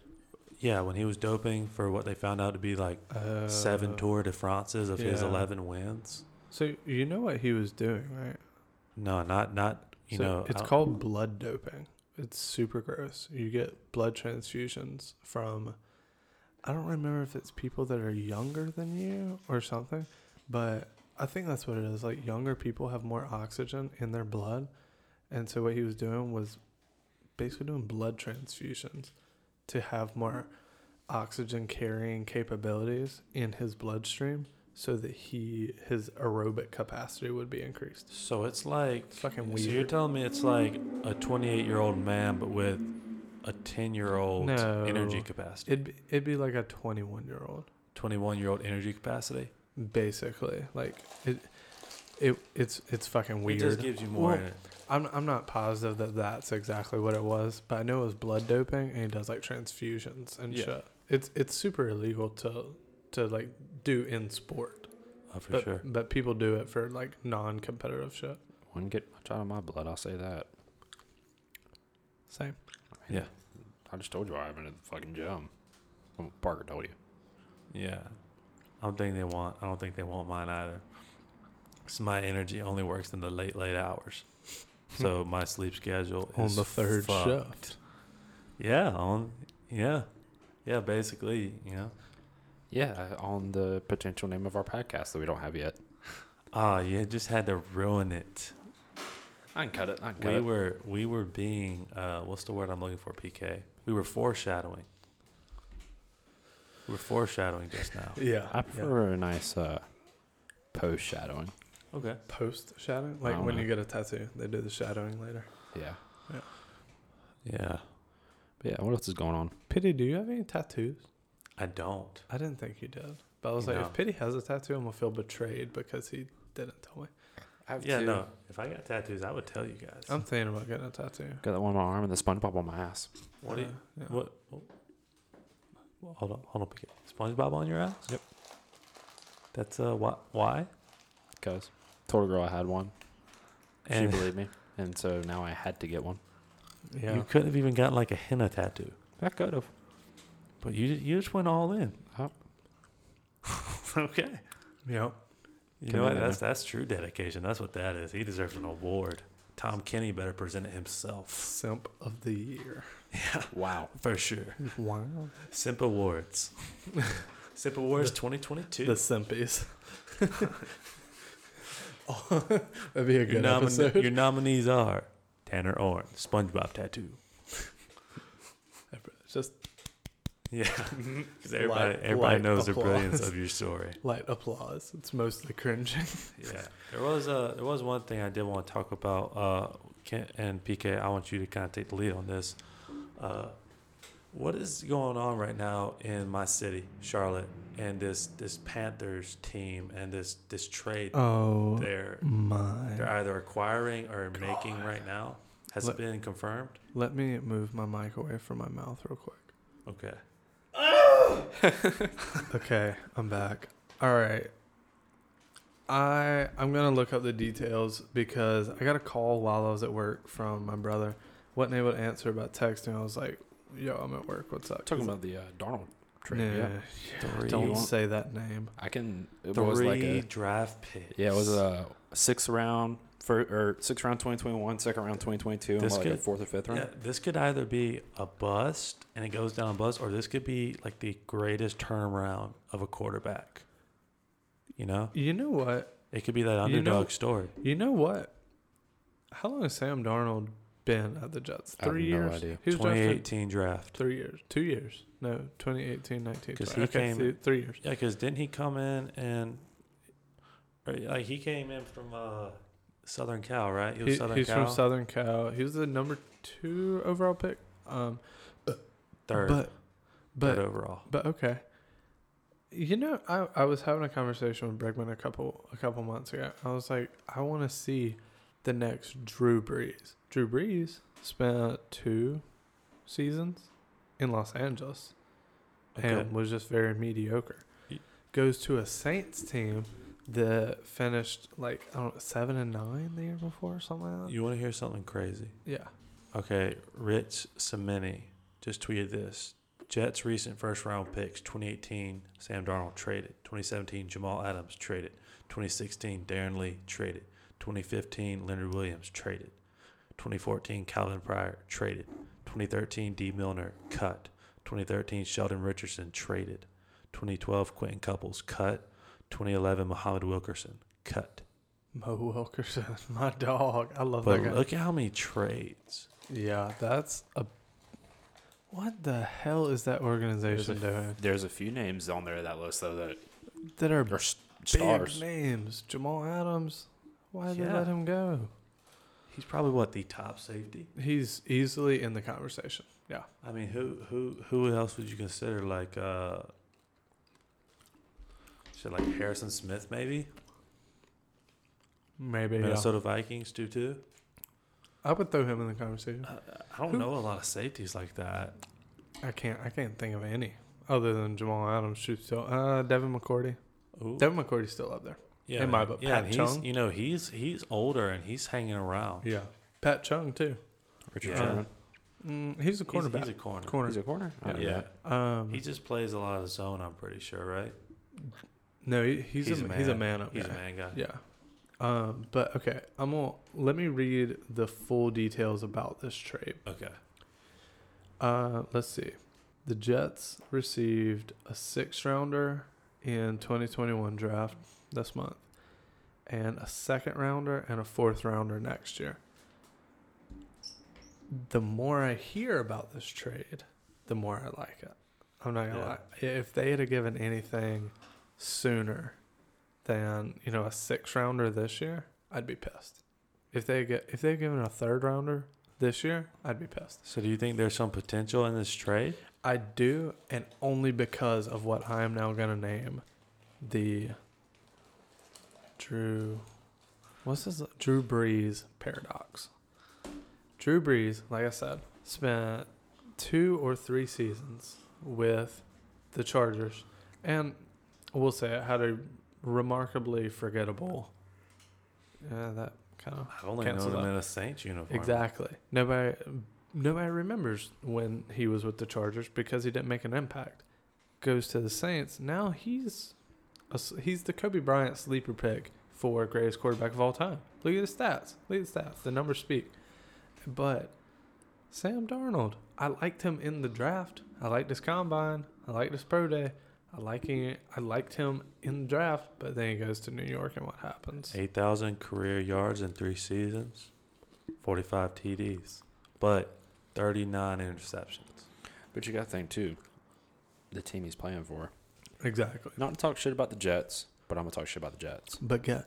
Yeah, when he was doping for what they found out to be like Uh, seven Tour de France's of his yeah. eleven wins. So you know what he was doing, right? No, not not you So know. it's called blood doping. It's super gross. You get blood transfusions from I don't remember if it's people that are younger than you or something, but I think that's what it is. Like younger people have more oxygen in their blood. And so what he was doing was basically doing blood transfusions to have more oxygen carrying capabilities in his bloodstream so that he his aerobic capacity would be increased. So it's like It's fucking So you're telling me it's like a 28 year old man, but with a 10 year old No. energy capacity. It'd be, it'd be like a 21 year old, 21 year old energy capacity. basically. Like it, it it's it's fucking weird. It just gives you more. Well, I'm I'm not positive that that's exactly what it was, but I know it was blood doping, and he does like transfusions and Yeah. shit. It's it's super illegal to to like do in sport, oh, for but sure. but people do it for like non-competitive shit. Wouldn't get much out of my blood. I'll say that. Same. I mean, Yeah. I just told you I haven't at the fucking gym. Parker told you. Yeah. I don't think they want. I don't think they want mine either. 'Cause my energy only works in the late late hours, so my sleep schedule On the third fucked. shift. Yeah. On. Yeah. Yeah. Basically, you know. Yeah, on the potential name of our podcast that we don't have yet. Ah, you just had to ruin it. I can cut it. I can We were we were being uh, what's the word I'm looking for? PK. We were foreshadowing. We were foreshadowing just now. Yeah. I prefer a nice uh, post shadowing. Okay. Post shadowing, like don't when know. you get a tattoo, they do the shadowing later. Yeah. Yeah. But yeah, what else is going on? Pity, do you have any tattoos? I don't. I didn't think you did, but I was like, No. if Pity has a tattoo, I'm gonna feel betrayed because he didn't tell me. I have Yeah, no. If I got tattoos, I would tell you guys. I'm thinking about getting a tattoo. Got that one on my arm and the SpongeBob on my ass. what do you, Uh, yeah. what, what? Hold on, hold on, PK. SpongeBob on your ass? Yep. That's uh, why? Why? Because told a girl I had one. And she believed me, and so now I had to get one. Yeah. you couldn't have even gotten like a henna tattoo, I could have. but you you just went all in. Yep. okay. Yep. You Can know what? That's that's true dedication. That's what that is. He deserves an award. Tom Kenny better present it himself. Simp of the year. Yeah, Wow. for sure. Wow. Simp Awards. Simp Awards 2022. The simpies. that'd be a your, nomin- episode. your nominees are Tanner Orange, SpongeBob tattoo. Just Yeah, because everybody, Light- everybody light knows the brilliance applause. of your story. light applause. It's mostly cringing. Yeah, there was uh, there was one thing I did want to talk about. Uh, Ken and PK, I want you to kind of take the lead on this. Uh, what is going on right now in my city, Charlotte, and this this Panthers team and this this trade Oh they're my. they're either acquiring or making right now? Has Let- it been confirmed? Let me move my mic away from my mouth real quick. Okay. Okay, I'm back. All right. I I'm gonna look up the details because I got a call while I was at work from my brother. wasn't able to answer about texting. I was like, "Yo, I'm at work. What's up?" Talking about the uh, Darnold trade. "Nah, Yeah. Three, don't say that name. I can. It three was like a draft picks. yeah. It was a sixth round for or sixth round 2021, second round 2022, and This like a could- fourth or fifth round. Yeah, this could either be a bust and it goes down a bust, or this could be like the greatest turnaround of a quarterback. You know, You know what? it could be that You underdog know- story. You know what? How long has Sam Darnold been at the Jets? I have Three no years. idea. He was drafted 2018 draft. three years. Two years. No, 2018, 19, 'Cause 20. he okay, came- th- three years. Yeah, because didn't he come in and or, like he came in from uh, Southern Cal, right? He was He- Southern he's Cal. from Southern Cal. He was the number two overall pick. Um, third, but but third overall. but okay. You know, I I was having a conversation with Bregman a couple a couple months ago. I was like, I want to see the next Drew Brees. Drew Brees spent two seasons in Los Angeles Okay. and was just very mediocre. Goes to a Saints team that finished like I don't know seven and nine the year before, or something like that. You want to hear something crazy? yeah. Okay, Rich Cimini just tweeted this. Jets recent first round picks 2018 Sam Darnold traded, 2017 Jamal Adams traded, 2016 Darron Lee traded, 2015 Leonard Williams traded, 2014 Calvin Pryor traded, 2013 D Milner cut, 2013 Sheldon Richardson traded, 2012 Quinton Coples cut, 2011 Muhammad Wilkerson cut. Mo Wilkerson, my dog. I love But that guy. look at how many trades. Yeah, that's a. What the hell is that organization There's doing? There's a few names on there that list though that That are are s- big stars. names. Jamal Adams. Why did they let him go? He's probably what the top safety. He's easily in the conversation. Yeah. I mean, who who who else would you consider like uh shit like Harrison Smith maybe? Maybe. Yeah. Minnesota Vikings do too. I would throw him in the conversation. Uh, I don't Who- know a lot of safeties like that. I can't. I can't think of any other than Jamal Adams. Shoot, still. Uh, Devin McCourty. Ooh. Devin McCourty's still up there. Yeah, in my book, yeah, Pat he's Chung. you know he's he's older and he's hanging around. Yeah. Pat Chung too. Richard Yeah. Sherman. Mm, he's a He's- cornerback. He's, a corner. corner. He's a corner. Yeah. Oh, Yeah. um, He just plays a lot of zone. I'm pretty sure, right? no, he, he's, he's a, a he's a man. man up He's guy. a man guy. Yeah. Um, but okay, I'm gonna let me read the full details about this trade. Okay. Uh, let's see. The Jets received a six rounder in 2021 draft this month, and a second rounder and a fourth rounder next year. The more I hear about this trade, the more I like it. I'm not gonna Yeah. lie. If they had given anything sooner than you know a six rounder this year, I'd be pissed. If they get if they given a third rounder this year, I'd be pissed. So do you think there's some potential in this trade? I do, and only because of what I am now gonna name the Drew. What's this? Drew Brees paradox. Drew Brees, like I said, spent two or three seasons with the Chargers, and we'll say it had a remarkably forgettable. Yeah, that kind of I've only known him that. in a Saints uniform. Exactly. Nobody nobody remembers when he was with the Chargers because he didn't make an impact. Goes to the Saints. Now he's he's the Kobe Bryant sleeper pick for greatest quarterback of all time. Look at the stats. Look at the stats. The numbers speak. But Sam Darnold, I liked him in the draft. I liked his combine. I liked his pro day. I liking I liked him in the draft, but then he goes to New York and what happens? 8,000 career yards in three seasons, 45 TDs, but 39 interceptions. But you got to think too, the team he's playing for. Exactly. Not to talk shit about the Jets, but I'm gonna talk shit about the Jets. But guess,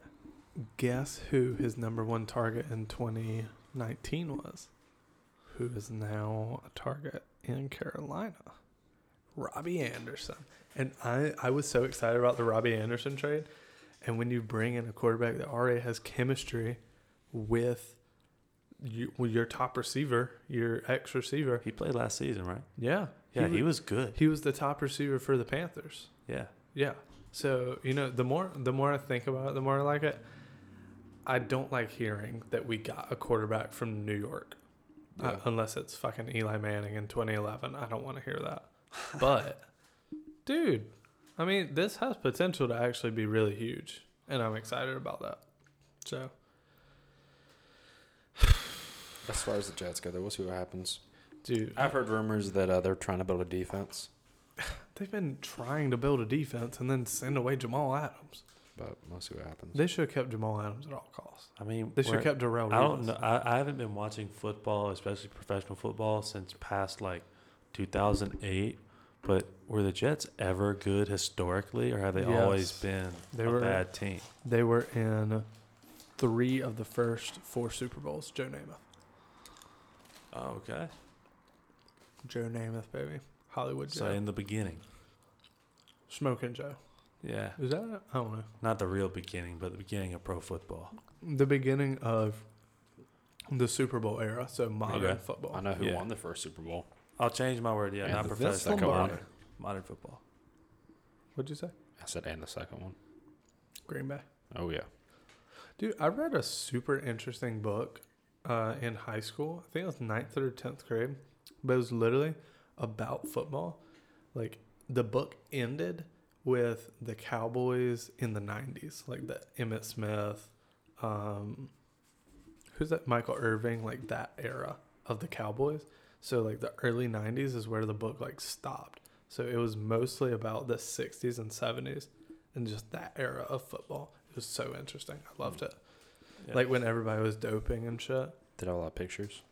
guess who his number one target in 2019 was? Who is now a target in Carolina? Robbie Anderson. And I, I was so excited about the Robbie Anderson trade. And when you bring in a quarterback that already has chemistry with you, well, your top receiver, your ex receiver. He played last season, right? Yeah. Yeah, he wa- was good. He was the top receiver for the Panthers. Yeah. Yeah. So you know, the more the more I think about it, the more I like it. I don't like hearing that we got a quarterback from New York, uh, unless it's fucking Eli Manning in 2011. I don't want to hear that. But, dude, I mean, this has potential to actually be really huge, and I'm excited about that. So, As far as the Jets go, though, we'll see what happens. Dude, I've heard rumors that uh, they're trying to build a defense, they've been trying to build a defense and then send away Jamal Adams. but we'll see what happens. They should have kept Jamal Adams at all costs. I mean, They should we're- have kept Darrelle. I don't Revis. know. I, I haven't been watching football, especially professional football, since past like 2008. But were the Jets ever good historically, or have they always Yes. been They a were- bad team? They were in three of the first four Super Bowls. Joe Namath. Oh, okay. Joe Namath, baby. Hollywood So in the beginning, Smoking Joe. yeah, Is that? I don't know. not the real beginning, but the beginning of pro football. The beginning of the Super Bowl era, so modern Okay. football. I know who Yeah. won the first Super Bowl. I'll change my word. Yeah, And not the professional. second Modern football. What'd you say? I said, and the second one. Green Bay. Oh yeah. Dude, I read a super interesting book uh, in high school. I think it was ninth or tenth grade, but it was literally about football. Like the book ended with the Cowboys in the '90s, like the Emmitt Smith, um, who's that? Michael Irvin, like that era of the Cowboys. So like the early '90s is where the book like stopped. So it was mostly about the '60s and '70s and just that era of football. It was so interesting. I loved it. Yeah. Like when everybody was doping and shit. Did have a lot of pictures.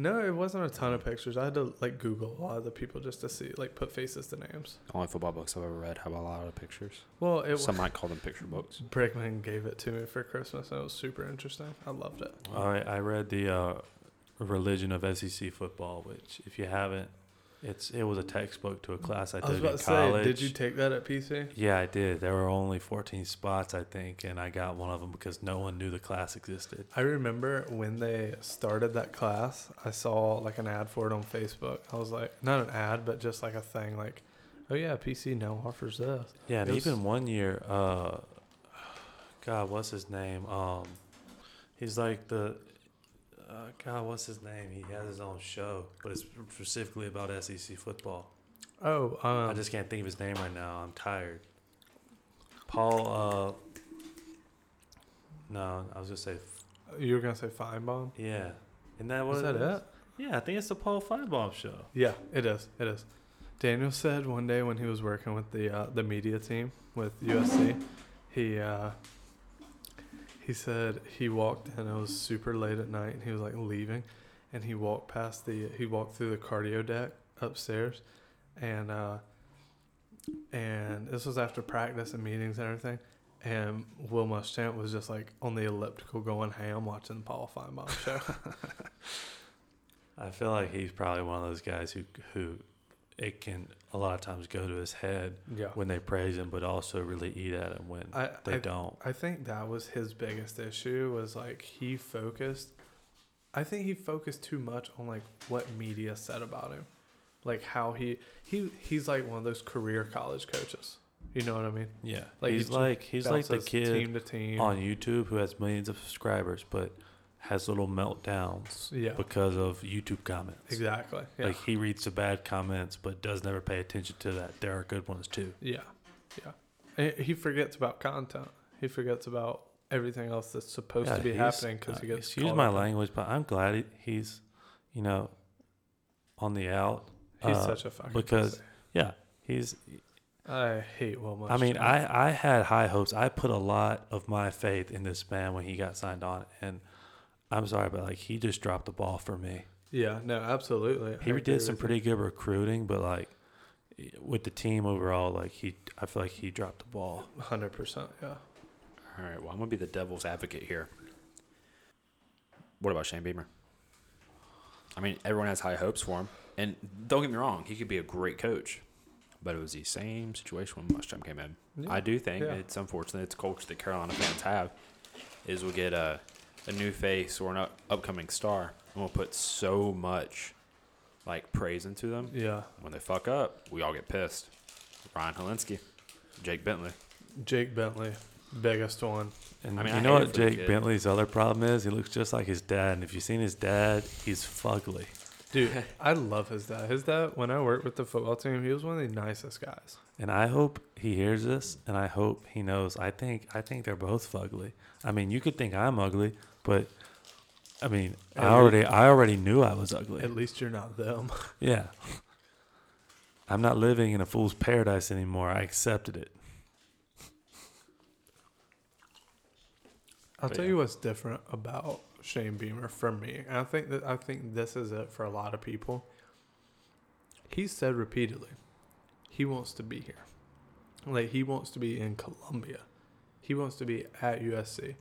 No, it wasn't a ton of pictures. I had to like Google a lot of the people just to see, like, put faces to names. Only football books I've ever read have a lot of pictures. Well, it Some might call them picture books. Brickman gave it to me for Christmas, and it was super interesting. I loved it. All right, I read the uh, religion of SEC football, which if you haven't, it's it was a textbook to a class I I took in college. say, did you take that at PC? Yeah, I did. There were only 14 spots, I think, and I got one of them because no one knew the class existed. I remember when they started that class, I saw like an ad for it on Facebook. I was like, not an ad, but just like a thing, like, oh yeah, PC now offers this. Yeah, and was- even one year, uh, God, what's his name? Um, he's like the, uh, God, what's his name? He has his own show, but it's specifically about SEC football. Oh, um, I just can't think of his name right now. I'm tired. Paul. Uh, no, I was gonna say, you were gonna say Finebaum? yeah. Isn't that what Is that is? Yeah, I think it's the Paul Finebaum show. Yeah, it is. It is. Daniel said one day when he was working with the uh, the media team with USC, he uh, he said he walked in. It was super late at night, and he was like leaving, and he walked past the he walked through the cardio deck upstairs, and uh, and this was after practice and meetings and everything. And Will Muschamp was just like on the elliptical going ham watching the Paul Finebaum show. I feel like he's probably one of those guys who who it can a lot of times go to his head yeah. when they praise him, but also really eat at him when I, they I don't. I think that was his biggest issue was like he focused I think he focused too much on like what media said about him. Like how he he he's like one of those career college coaches. You know what I mean? Yeah, Like, he's he like he's like the kid team to team. on YouTube who has millions of subscribers, but has little meltdowns Yeah. because of YouTube comments. Exactly. Yeah. Like he reads the bad comments, but does never pay attention to that. There are good ones too. yeah. Yeah. He forgets about content. He forgets about everything else that's supposed Yeah, to be happening because he uh, gets excuse my up language, but I'm glad he, he's, you know, on the out. He's uh, such a fucking because- pussy. Yeah, he's I hate Will Muschamp. I mean, I, I had high hopes. I put a lot of my faith in this man when he got signed on, and I'm sorry, but like he just dropped the ball for me. yeah, no, absolutely. He I did some with you. pretty good recruiting, but like with the team overall, like he, I feel like he dropped the ball. Hundred percent, yeah. All right. Well, I'm gonna be the devil's advocate here. What about Shane Beamer? I mean, everyone has high hopes for him, and don't get me wrong, he could be a great coach. But it was the same situation when Muschamp came in. Yeah, I do think yeah. it's unfortunate. It's a culture that Carolina fans have. Is we get uh, a new face or an up- upcoming star, and we'll put so much like praise into them. Yeah. When they fuck up, we all get pissed. Ryan Hilinski, Jake Bentley. Jake Bentley, biggest one. And I mean, you I know hate it what for the Jake kid. Bentley's other problem is? He looks just like his dad. And if you've seen his dad, he's fugly. Dude, I love his dad. His dad, when I worked with the football team, he was one of the nicest guys. And I hope he hears this, and I hope he knows. I think I think they're both fugly. I mean, you could think I'm ugly, but I mean, I already I already knew I was ugly. At least you're not them. Yeah. I'm not living in a fool's paradise anymore. I accepted it. I'll But tell yeah. you what's different about Shane Beamer for me. And I think that I think this is it for a lot of people. He said repeatedly, he wants to be here. Like he wants to be in Columbia. He wants to be at USC.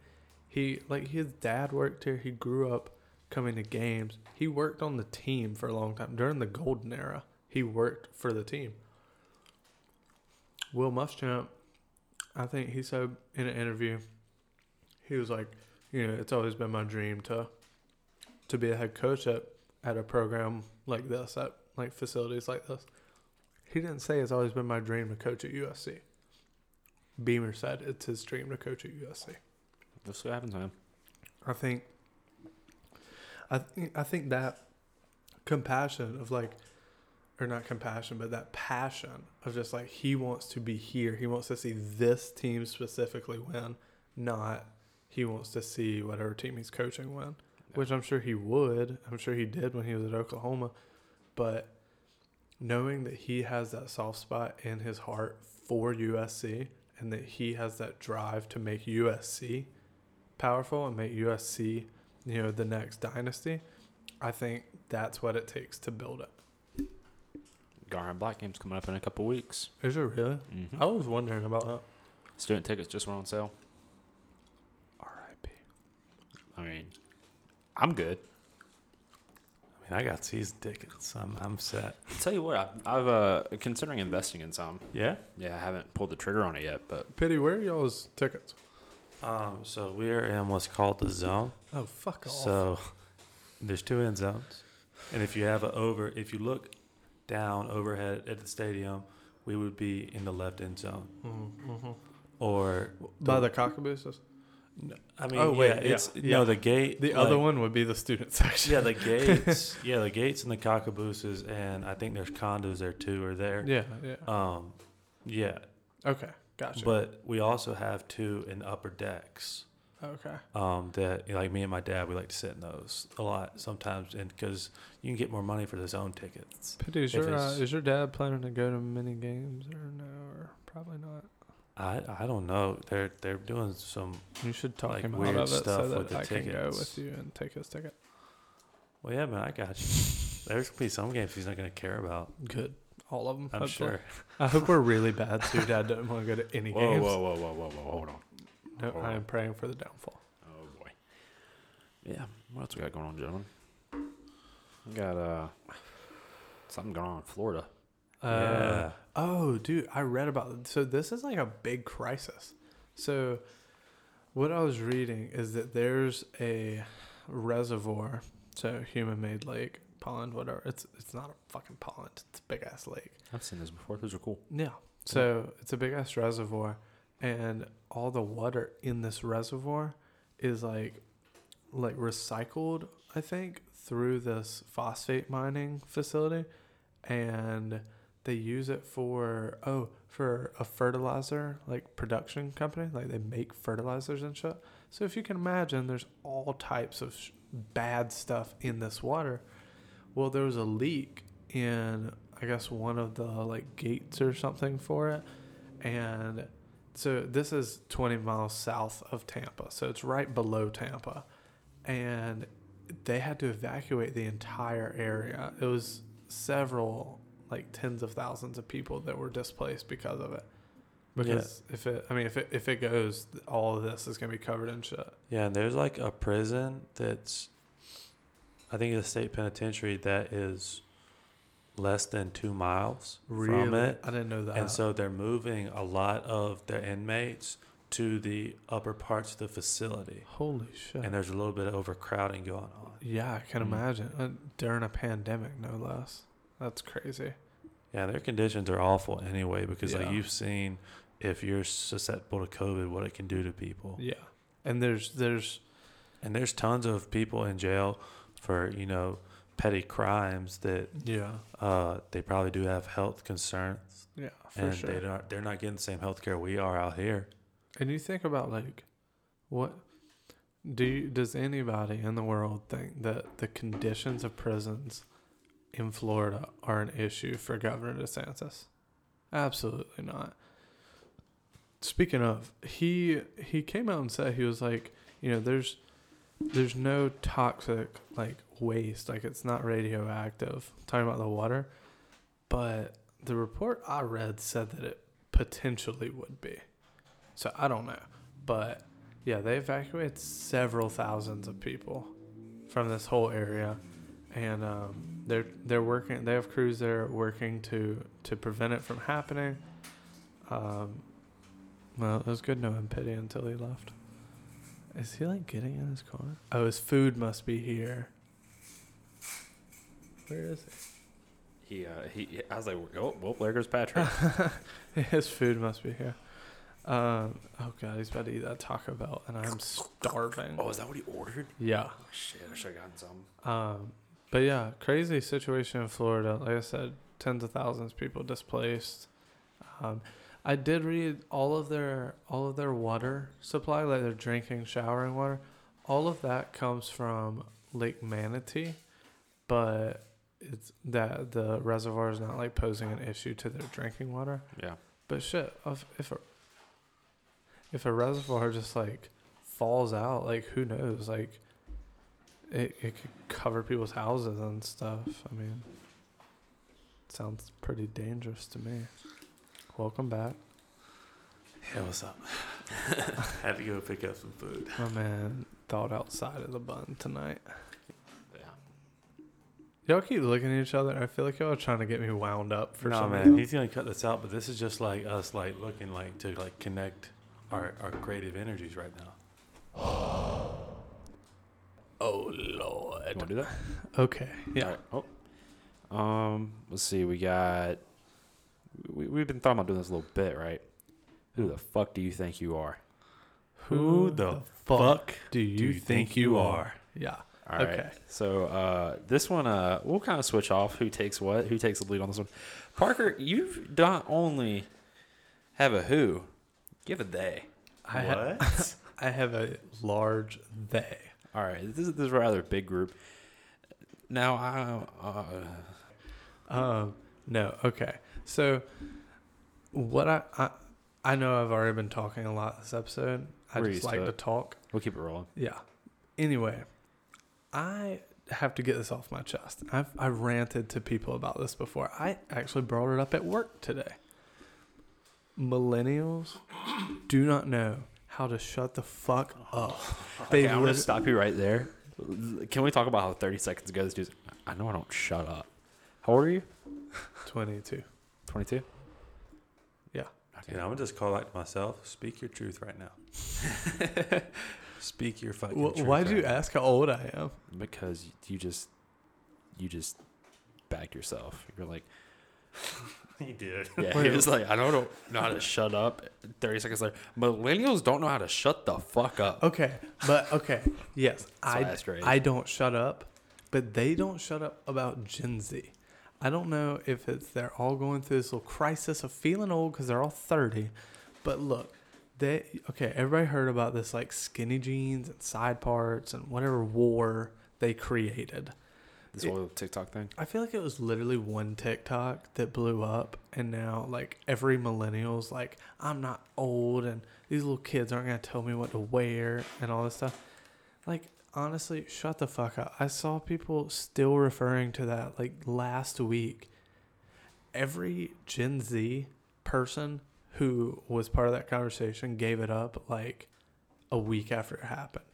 He like his dad worked here. He grew up coming to games. He worked on the team for a long time. During the golden era, he worked for the team. Will Muschamp, I think he said in an interview, he was like, you know, it's always been my dream to to be a head coach at at a program like this, at like facilities like this. He didn't say it's always been my dream to coach at USC. Beamer said it's his dream to coach at USC. See what happens, man. I think I think I think that compassion of like or not compassion, but that passion of just like he wants to be here. He wants to see this team specifically win, not he wants to see whatever team he's coaching win. Which I'm sure he would. I'm sure he did when he was at Oklahoma. But knowing that he has that soft spot in his heart for USC and that he has that drive to make USC powerful and make USC, you know, the next dynasty, I think that's what it takes to build it. Garham Black game's coming up in a couple weeks. Is it really? Mm-hmm. I was wondering about that. Student tickets just went on sale. R.I.P. I mean, I'm good. I mean, I got season tickets. I'm I'm set. tell you what, I, I've uh considering investing in some. Yeah. Yeah, I haven't pulled the trigger on it yet, but Pity, where are y'all's tickets? Um. So we're in what's called the zone. Oh, fuck off. So there's two end zones, and if you have a over, if you look down overhead at the stadium, we would be in the left end zone. mm-hmm. Or By the cockabooses? I mean, Oh, wait, yeah, yeah, it's yeah. no the gate. The like- other one would be the student section. Yeah, the gates. yeah, the gates and the cockabooses, and I think there's condos there too, or there. Yeah, yeah. Um, yeah, Okay, gotcha. but we also have two in the upper decks. okay. Um, that you know, like me and my dad, we like to sit in those a lot sometimes, and because you can get more money for the zone tickets. Pity, is your, uh, is your dad planning to go to many games or no? Or probably not. I I don't know. They're they're doing some. You should talk Like him out weird of it stuff so that with the I can go tickets. with you and take his ticket. Well, yeah, man, I got you. There's gonna be some games he's not gonna care about. Good. All of them. I'm hopefully. sure. I hope we're really bad so your dad doesn't want to go to any whoa, games. whoa, whoa, whoa, whoa, whoa, hold on. No, Hold I on. am praying for the downfall. Oh boy. Yeah. What else we got going on, gentlemen? We got uh something going on in Florida. Uh, yeah. Oh, dude, I read about. So this is like a big crisis. So what I was reading is that there's a reservoir, so human-made lake, pond, whatever. It's it's not a fucking pond. It's a big ass lake. I've seen this before. Those are cool. Yeah. So it's a big ass reservoir, and all the water in this reservoir is like, like recycled. I think through this phosphate mining facility, and they use it for oh for a fertilizer like production company. Like they make fertilizers and shit. So if you can imagine, there's all types of sh- bad stuff in this water. Well, there was a leak in I guess one of the like gates or something for it, and so this is 20 miles south of Tampa, so it's right below Tampa, and they had to evacuate the entire area. It was several like tens of thousands of people that were displaced because of it. Because if it, I mean, if it if it goes, all of this is gonna be covered in shit. Yeah, and there's like a prison that's, I think it's a state penitentiary that is less than two miles from it. I didn't know that. And so they're moving a lot of their inmates to the upper parts of the facility, Holy shit. and there's a little bit of overcrowding going on. yeah, I can Mm. imagine. Uh, during a pandemic, no less. That's crazy. Yeah, their conditions are awful anyway because Yeah. like you've seen, if you're susceptible to COVID, what it can do to people. Yeah. And there's there's And there's tons of people in jail for you know petty crimes that yeah. uh, they probably do have health concerns, Yeah, for and sure. they don't they're not getting the same health care we are out here. And you think about like, what do you, does anybody in the world think that the conditions of prisons in Florida are an issue for Governor DeSantis? Absolutely not. Speaking of, he he came out and said he was like, you know, there's there's no toxic like waste, like it's not radioactive. Talking about the water, but the report I read said that it potentially would be. So I don't know, but yeah, they evacuated several thousands of people from this whole area, and um, they're they're working. They have crews there working to to prevent it from happening. Um, well, it was good knowing Pity until he left. Is he like getting in his car? Oh, his food must be here. Where is He, He, uh, he, I was like, oh, well, there goes Patrick. his food must be here. Um, oh god, he's about to eat that Taco Bell, and I'm starving. oh, is that what he ordered? Yeah. Oh, shit, I should have gotten some. Um, but yeah, crazy situation in Florida. Like I said, tens of thousands of people displaced. Um, I did read all of their all of their water supply, like their drinking, showering water. All of that comes from Lake Manatee, but it's that the reservoir is not like posing an issue to their drinking water. Yeah. But shit, if if a if a reservoir just like falls out, like who knows? Like it it could cover people's houses and stuff. I mean, sounds pretty dangerous to me. Welcome back, Hey, what's up? Had to go pick up some food. my man. Thought outside of the bun tonight. Yeah. Y'all keep looking at each other. I feel like y'all are trying to get me wound up for no some man, he's gonna cut this out, but this is just like us, like looking like to like connect our our creative energies right now. Oh lord. You want to do that? Okay. Yeah. All right. Oh. Um, let's see. We got. We, we've been talking about doing this a little bit, right? Who the fuck do you think you are? Who the fuck do you, think, you are? Yeah. All right. Okay. So uh, this one, uh, we'll kind of switch off. Who takes what? Who takes the lead on this one? Parker, you don't only have a who, give a they. I ha- What? I have a large they. All right. This is, this is a rather big group. Now, I, uh, Um, no, okay. So, what I, I I know I've already been talking a lot this episode. I We're just like to to talk. we'll keep it rolling. Yeah. Anyway, I have to get this off my chest. I've I've ranted to people about this before. I actually brought it up at work today. Millennials do not know how to shut the fuck up. They Okay, I'm gonna stop you right there. Can we talk about how 30 seconds ago this dude's? I know I don't shut up. How old are you? 22. 22. Yeah. You know, I'm gonna just call out to myself. Speak your truth right now. Speak your fucking Wh- truth. why'd right you now. ask how old I am? Because you just, you just backed yourself. You're like, He did. yeah. he You're like, I don't know, know how to shut up. 30 seconds later, millennials don't know how to shut the fuck up. Okay, but okay, yes, I. I don't shut up, but they don't shut up about Gen Z. I don't know if it's they're all going through this little crisis of feeling old because they're all thirty, but look, they okay. Everybody heard about this like skinny jeans and side parts and whatever war they created. This It- whole TikTok thing. I feel like it was literally one TikTok that blew up, and now like every millennial's like, I'm not old, and these little kids aren't gonna tell me what to wear and all this stuff. Like honestly, shut the fuck up. I saw people still referring to that like last week. Every Gen Z person who was part of that conversation gave it up like a week after it happened.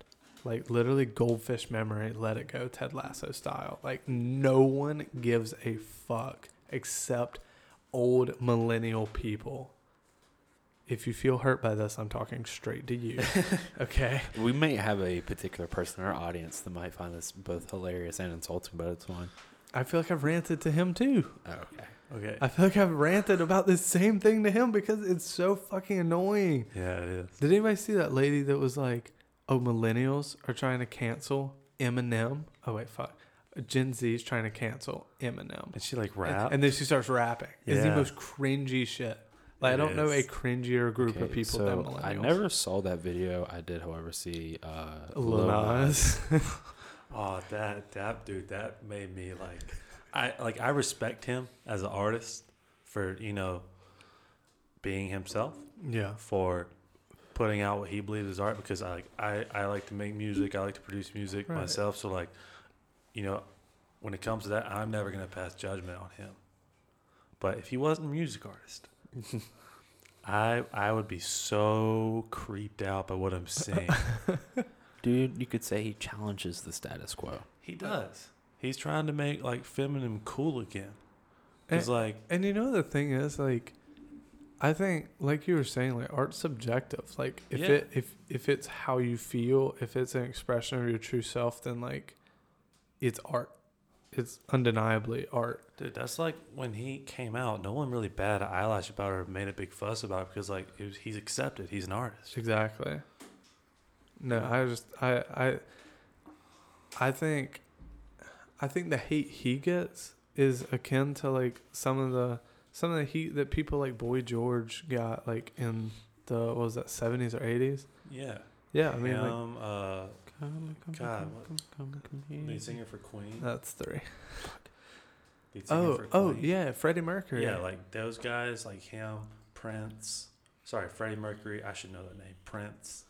Like literally goldfish memory, let it go, Ted Lasso style. Like no one gives a fuck except old millennial people. if you feel hurt by this, I'm talking straight to you. okay. We may have a particular person in our audience that might find this both hilarious and insulting, but it's fine. I feel like I've ranted to him too. Oh, okay. Okay. I feel like I've ranted about this same thing to him because it's so fucking annoying. yeah, it is. Did anybody see that lady that was like, "Oh, millennials are trying to cancel Eminem"? Oh wait, fuck. Gen Z is trying to cancel Eminem. And she like And- rap. And, then she starts rapping. It's the most cringy shit. Like I don't know a cringier group of people so than millennials. I never saw that video. I did, however, see uh, Lil Nas. oh, that that dude, that made me like, I like I respect him as an artist for you know being himself yeah. for putting out what he believes is art because I like I, I like to make music I like to produce music Right. myself. So like you know when it comes to that I'm never gonna pass judgment on him. But if he wasn't a music artist I I would be so creeped out by what I'm seeing. Dude, you could say he challenges the status quo. he does. He's trying to make like feminine cool again. It's like and you know the thing is like I think like you were saying like art's subjective. Like if Yeah. it if if it's how you feel, if it's an expression of your true self then like it's art. It's undeniably art. Dude, that's like when he came out. No one really bad an eyelash about it or made a big fuss about it because, like, it was, he's accepted. He's an artist. Exactly. No, I just I I I think I think the hate he gets is akin to like some of the some of the heat that people like Boy George got like in the what was that seventies or eighties? Yeah. Yeah, I mean like Him, uh, God, lead singer for Queen. that's three. Oh oh yeah, Freddie Mercury. Yeah, like those guys, like him, Prince. Sorry, Freddie Mercury. I should know that name. Prince.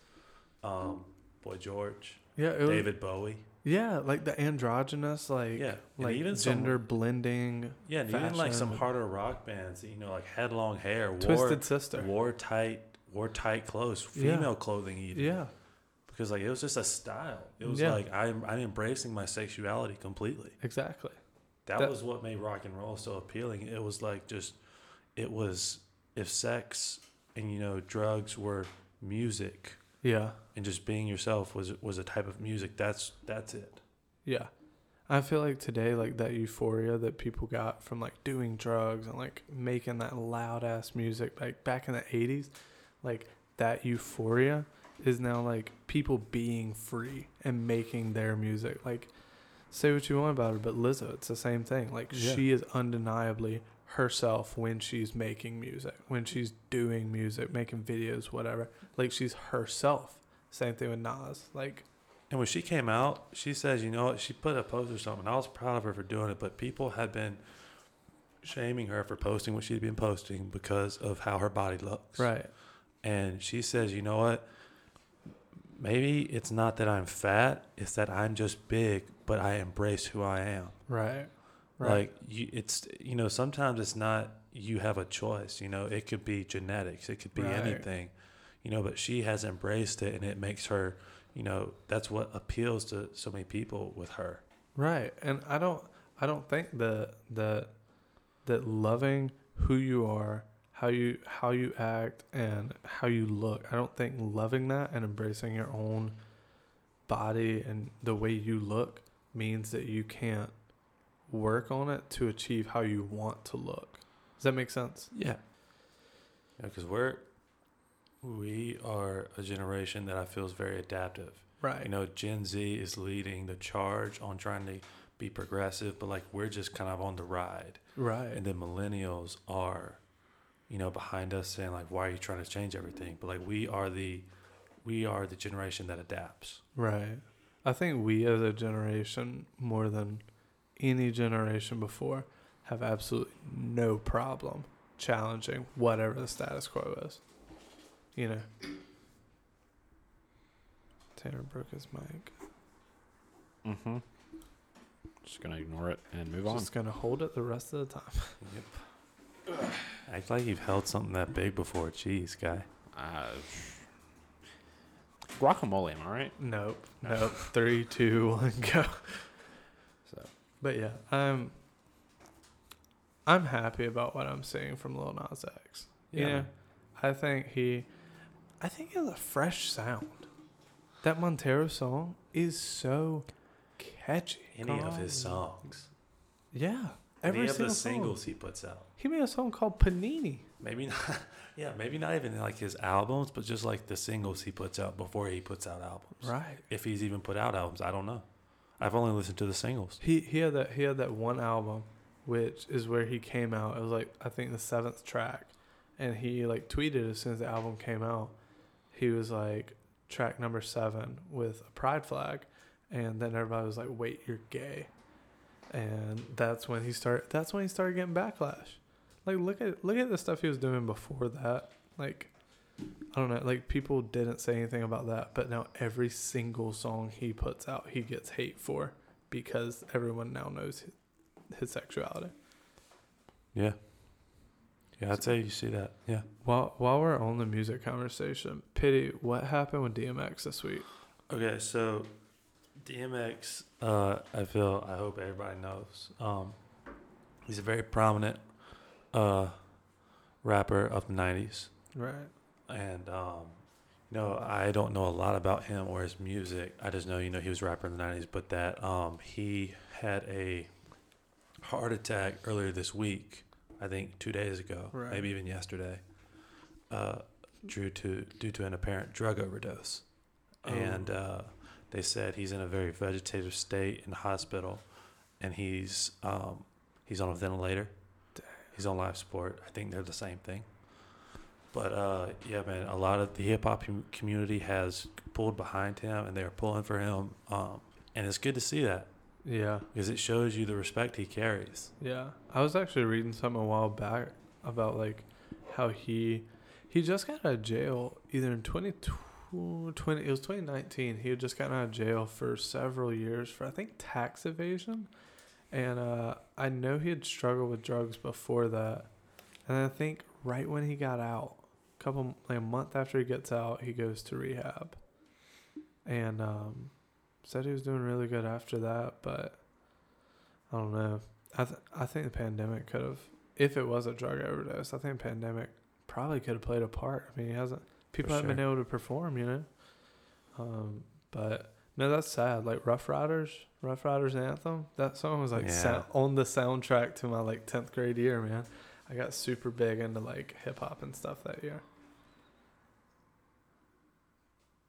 Um, Boy George. yeah, it was, David Bowie. Yeah, like the androgynous like Yeah. And like even some- gender blending, Yeah, and even like some harder rock bands, you know, like had long hair, wore Twisted Sister. wore tight, wore tight clothes, Yeah. female clothing even. Yeah, because like it was just a style. It was Yeah. like I'm I'm embracing my sexuality completely. exactly. That, That- was what made rock and roll so appealing. It was like just it was if sex and you know drugs were music Yeah. and just being yourself was was a type of music. That's that's it. Yeah. I feel like today, like that euphoria that people got from like doing drugs and like making that loud ass music, like back in the 80s, like that euphoria is now like people being free and making their music. Like, say what you want about her, but Lizzo, it's the same thing. Like, Yeah. she is undeniably herself when she's making music, when she's doing music, making videos, whatever. Like, she's herself. Same thing with Nas. Like, And when she came out, she says, you know what? She put a post or something. I was proud of her for doing it, but people had been shaming her for posting what she'd been posting because of how her body looks. right. And she says, you know what? Maybe it's not that I'm fat, it's that I'm just big, but I embrace who I am. Right. Right. Like you it's you know, sometimes it's not you have a choice, you know, it could be genetics, it could be Right. anything. You know, but she has embraced it and it makes her, you know, that's what appeals to so many people with her. Right. And I don't I don't think that that that loving who you are, how you how you act and how you look, I don't think loving that and embracing your own body and the way you look means that you can't work on it to achieve how you want to look. Does that make sense? Yeah. Yeah, because we're we are a generation that I feel is very adaptive. Right. You know, Gen Z is leading the charge on trying to be progressive, but like we're just kind of on the ride. right. And then millennials are, you know, behind us saying like, "Why are you trying to change everything?" But like we are the, we are the generation that adapts. Right. I think we as a generation, more than any generation before, have absolutely no problem challenging whatever the status quo is. You know. Tanner broke his mic. Mm-hmm. Just gonna ignore it and move on. Just gonna hold it the rest of the time. Yep. Act like you've held something that big before. Jeez, guy. Uh, guacamole, am I right? Nope. Nope. Three, two, one, go. But yeah, I'm I'm happy about what I'm seeing from Lil Nas X. You Yeah. know, I think he, I think he has a fresh sound. That Montero song is so catchy. Any of his songs. Yeah, Any every of single the song. singles he puts out. He made a song called Panini. Maybe not. Yeah, maybe not even like his albums, but just like the singles he puts out before he puts out albums. Right. If he's even put out albums, I don't know. I've only listened to the singles. He he had that he had that one album, which is where he came out. It was like I think the seventh track, and he like tweeted as soon as the album came out, he was like track number seven with a pride flag, and then everybody was like, "Wait, you're gay," and that's when he started. That's when he started getting backlash. Like look at look at the stuff he was doing before that. Like I don't know. Like people didn't say anything about that, but now every single song he puts out, he gets hate for because everyone now knows his, his sexuality. Yeah. Yeah, I'd say you see that. Yeah. While while we're on the music conversation, pity what happened with DMX this week? Okay, so DMX, uh, I feel, I hope everybody knows. Um, he's a very prominent uh, rapper of the 90s. Right. And, um, you know, I don't know a lot about him or his music. I just know, you know, he was a rapper in the 90s, but that um, he had a heart attack earlier this week, I think two days ago, Right. maybe even yesterday, uh, due to due to an apparent drug overdose. And uh, they said he's in a very vegetative state in the hospital, and he's um, he's on a ventilator. He's on life support. I think they're the same thing. But uh, yeah, man, a lot of the hip hop community has pulled behind him, and they're pulling for him. Um, and it's good to see that Yeah. because it shows you the respect he carries. Yeah. I was actually reading something a while back about like how he he just got out of jail either in 2020 it was 2019 he had just gotten out of jail for several years for I think tax evasion and uh I know he had struggled with drugs before that and I think right when he got out couple like a month after he gets out he goes to rehab and um said he was doing really good after that but I don't know I th- I think the pandemic could have, if it was a drug overdose, I think the pandemic probably could have played a part. I mean, he hasn't. People haven't been able to perform, you know. Um, but no, that's sad. Like Ruff Ryders, Ruff Ryders anthem. That song was like Yeah. sou- on the soundtrack to my like tenth grade year, man. I got super big into like hip hop and stuff that year.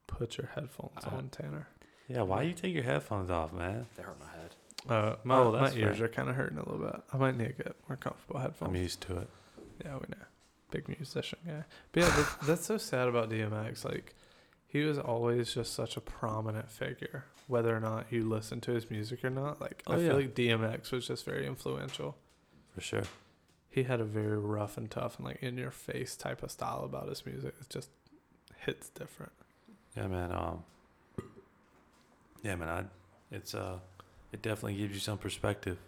Put your headphones Uh, on, Tanner. Yeah, why you take your headphones off, man? They hurt my head. Uh, my, Oh, my ears fair. are kind of hurting a little bit. I might need to get more comfortable headphones. I'm used to it. Yeah, we know. Big musician guy. But yeah, that's, that's so sad about DMX. Like, he was always just such a prominent figure, whether or not you listen to his music or not. Like, I Oh, yeah. feel like DMX was just very influential. For sure. He had a very rough and tough and like in your face type of style about his music. It just hits different. Yeah, man. Um, yeah, man. I, it's uh, it definitely gives you some perspective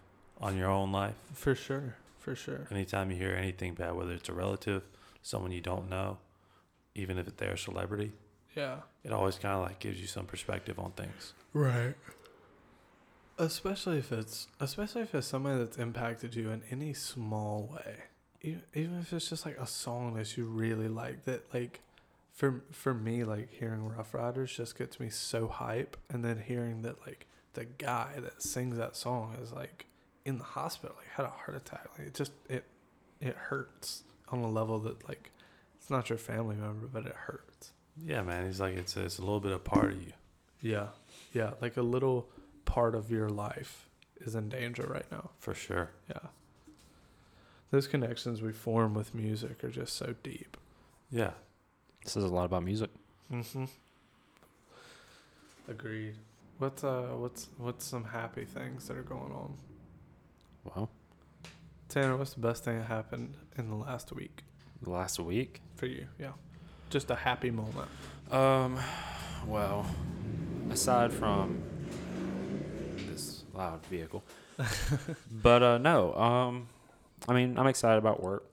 on your own life. For sure. For sure. Anytime you hear anything bad, whether it's a relative, someone you don't know, even if they're a celebrity, Yeah. it always kind of like gives you some perspective on things. Right. Especially if it's especially if it's somebody that's impacted you in any small way. Even, even if it's just like a song that you really like that like for for me like hearing Ruff Ryders just gets me so hype and then hearing that like the guy that sings that song is like in the hospital like had a heart attack like it just it it hurts on a level that like it's not your family member but it hurts. Yeah, man. He's like it's it's a little bit a part of you. Yeah. Yeah, like a little part of your life is in danger right now. For sure. Yeah. Those connections we form with music are just so deep. Yeah. Says a lot about music. Mm-hmm. Agreed. What's uh what's what's some happy things that are going on? Well, Tanner, what's the best thing that happened in the last week the last week. for you? Yeah. Just a happy moment. Um, well, aside from this loud vehicle, but uh, no. Um, I mean, I'm excited about work.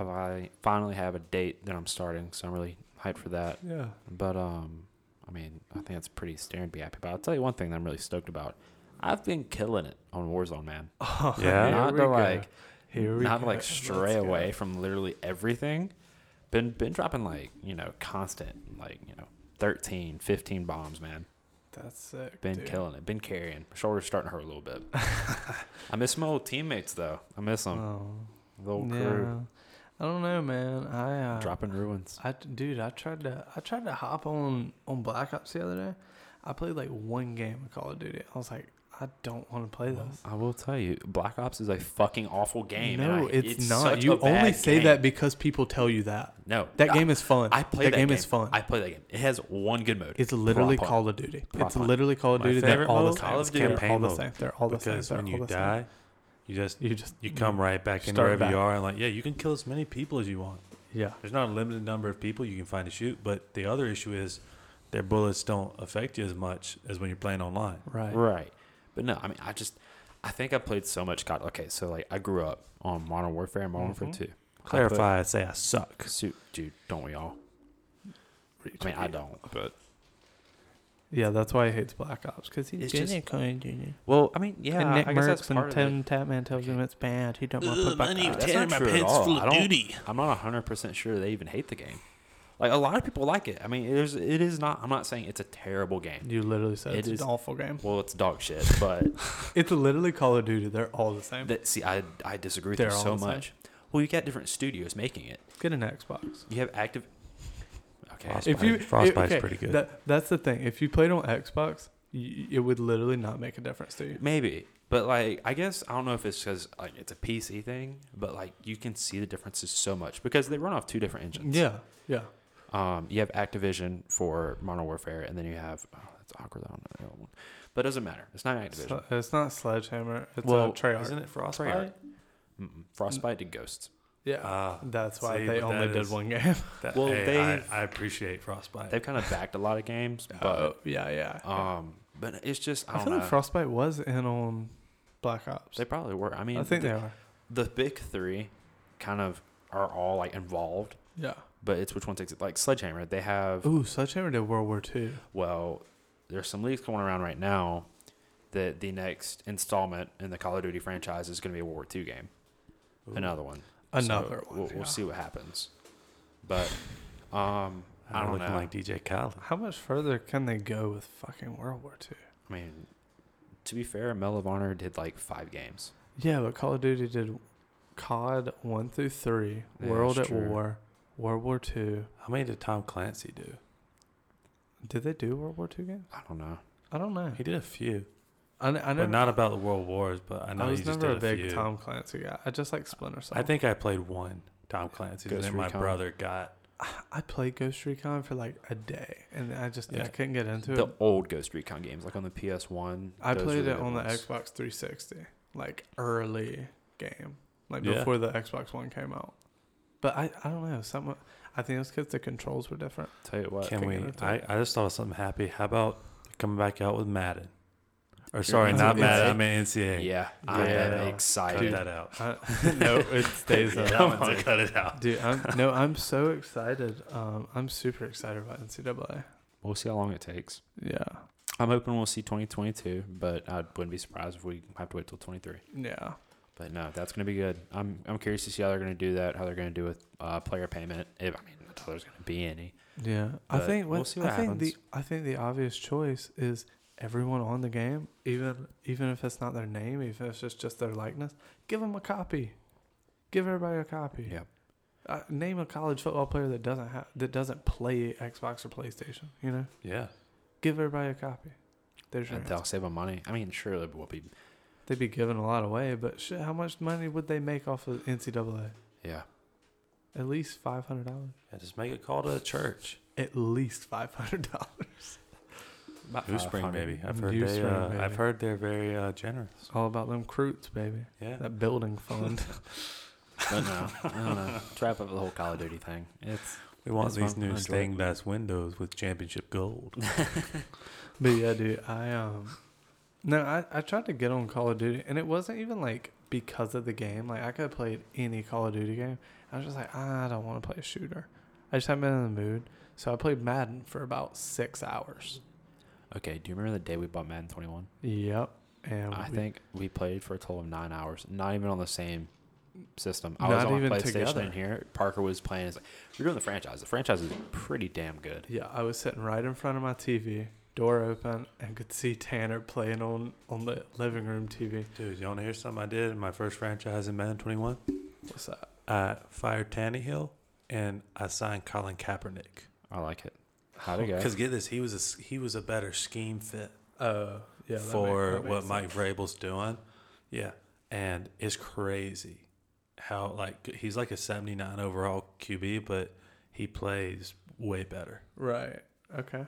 I I finally have a date that I'm starting, so I'm really hyped for that. Yeah. But um, I mean, I think that's pretty staring to be happy about. I'll tell you one thing that I'm really stoked about. I've been killing it on Warzone, man. Oh, Yeah? not Here to we go. like, Here we not go. like Let's stray go. away from literally everything, been been dropping like you know constant like you know 13, 15 bombs, man. That's sick. Been dude. killing it. Been carrying. My shoulder's starting to hurt a little bit. I miss my old teammates though. I miss them. Oh, the old yeah. crew I don't know, man. I uh, dropping ruins. I dude, I tried to I tried to hop on on Black Ops the other day. I played like one game of Call of Duty. I was like, I don't want to play this. I will tell you, Black Ops is a fucking awful game. no, I- it's, not. You only say game. that because people tell you that. No, That I- game is fun. I play that, that, game, game. is fun. I play that game. It has one good mode. it's literally Prop. Call of Duty. Prop it's literally Call of Duty. They're all the same. Call of They're Duty all the same. They're all the because same. when you die, you just you just you come right back into Start wherever back. you are, and like yeah, you can kill as many people as you want. Yeah, There's not a limited number of people you can find to shoot, but the other issue is their bullets don't affect you as much as when you're playing online. right. Right. But no, I mean, I just, I think I played so much COD. Okay, so like I grew up on Modern Warfare and Modern Mhm. Warfare 2. Clarify, I say I suck. Suit, dude, don't we all? I mean, I don't, but. Yeah, that's why he hates Black Ops because he's It's good just- at Call of Duty. Well, I mean, yeah, and Nick I guess that's Merckx when part of. Tim Tatman tells him it's bad, he don't want to put back out. That's not true at all. I don't- I'm not 100% sure they even hate the game. Like, a lot of people like it. I mean, it is, it is not, I'm not saying it's a terrible game. You literally said It it's is- an awful game. Well, it's dog shit, but It's literally Call of Duty. They're all the same. that, see, I, I disagree with They're you all so the same. much. Well, you got different studios making it. Get an Xbox. You have active. Okay. Frostbite. If you Frostbite's okay, pretty good. That, that's the thing. If you played on Xbox, y- it would literally not make a difference to you. Maybe, but like I guess I don't know if it's because like it's a PC thing, but like you can see the differences so much because they run off two different engines. Yeah, yeah. Um, you have Activision for Modern Warfare, and then you have oh, that's awkward. I don't know the other one, but it doesn't matter. It's not Activision. It's not Sledgehammer. It's Well, Treyarch. Isn't it Frostbite? Treyarch. Frostbite did Ghosts. Yeah, Ah, that's why see, they only that did is- one game. That, Well, hey, they've- I, I appreciate Frostbite. They've kind of backed a lot of games, Oh, but yeah, yeah. yeah. um, but it's just I I, don't feel know. like Frostbite was in on Black Ops. they probably were. I mean, I think the, they are. the big three kind of are all like involved, Yeah. but it's which one takes it. Like Sledgehammer, they have Ooh, Sledgehammer did World War Two. Well, there's some leaks going around right now that the next installment in the Call of Duty franchise is going to be a World War II game. Ooh. Another one. Another So one. We'll, yeah. we'll see what happens. But um, I don't looking know. like DJ Khaled. How much further can they go with fucking World War Two? I mean, to be fair, Medal of Honor did like five games. Yeah, but Call of Duty did COD one through three, Yeah, World at true. War, World War Two. How many did Tom Clancy do? Did they do World War Two games? I don't know. I don't know. He did a few, I, kn- I never, but not about the World Wars. But I know I was he just never did a a, big few. Tom Clancy guy. I just like Splinter Cell. I think I played one Tom Clancy, and then my Recon. brother got. I played Ghost Recon for like a day, and I just Yeah. I couldn't get into The it. The old Ghost Recon games, like on the PS1. I played it good on the. Xbox 360, like early game, like Yeah. before the Xbox One came out. But I, I don't know. Some I think it's because the controls were different. Tell you what. Can can't we? I. I just thought of something happy. How about coming back out with Madden? Or sorry, not what I'm I mean NCAA. Yeah, I Yeah. am Cut that out. I, no, it stays Yeah, up. come on, cut it out. Dude, I'm no, I'm so excited. Um, I'm super excited about NCAA. We'll see how long it takes. Yeah, I'm hoping we'll see 2022, but I wouldn't be surprised if we have to wait till 23. yeah. But no, that's going to be good. I'm I'm curious to see how they're going to do that. How they're going to do with uh, player payment. If I mean, until there's going to be any. Yeah, I But think we'll see what I think happens. the I think the obvious choice is everyone on the game, even even if it's not their name, even if it's just, just their likeness, give them a copy. Give everybody a copy. Yeah. Uh, name a college football player that doesn't have that doesn't play Xbox or PlayStation. You know, Yeah. give everybody a copy. There's your And they'll save them money. I mean, sure, it will be. They'd be giving a lot away, but shit, how much money would they make off of NCAA? Yeah. At least five hundred dollars. yeah. Just make a call to the church. At least five hundred dollars. About New Spring, 500. baby. I've heard New they. Spring, uh, baby. I've heard they're very uh, generous. All about them recruits, baby. Yeah. That building fund. But no, I don't know. Trap up the whole Call of Duty thing. It's We want It's these new I enjoy stained glass windows with championship gold. But yeah, dude, I um, no, I I tried to get on Call of Duty, and it wasn't even like because of the game. Like I could have played any Call of Duty game. I was just like, "Ah, I don't want to play a shooter. I just haven't been in the mood. So I played Madden for about six hours. Okay. Do you remember the day we bought Madden 21? Yep. And I we- think we played for a total of nine hours. Not even on the same system. I Not was on even PlayStation together. in here. Parker was playing. It's like we're doing the franchise. The franchise is pretty damn good. Yeah, I was sitting right in front of my TV, door open, and could see Tanner playing on on the living room TV. Dude, you want to hear something I did in my first franchise in Madden 21? What's that? I fired Tannehill and I signed Colin Kaepernick. I like it. How'd it go? Because get this, he was a he was a better scheme fit Oh, yeah. for make- that what makes Mike. Vrabel's doing. Yeah, and it's crazy how like he's like a 79 overall QB, but he plays way better. Right. Okay.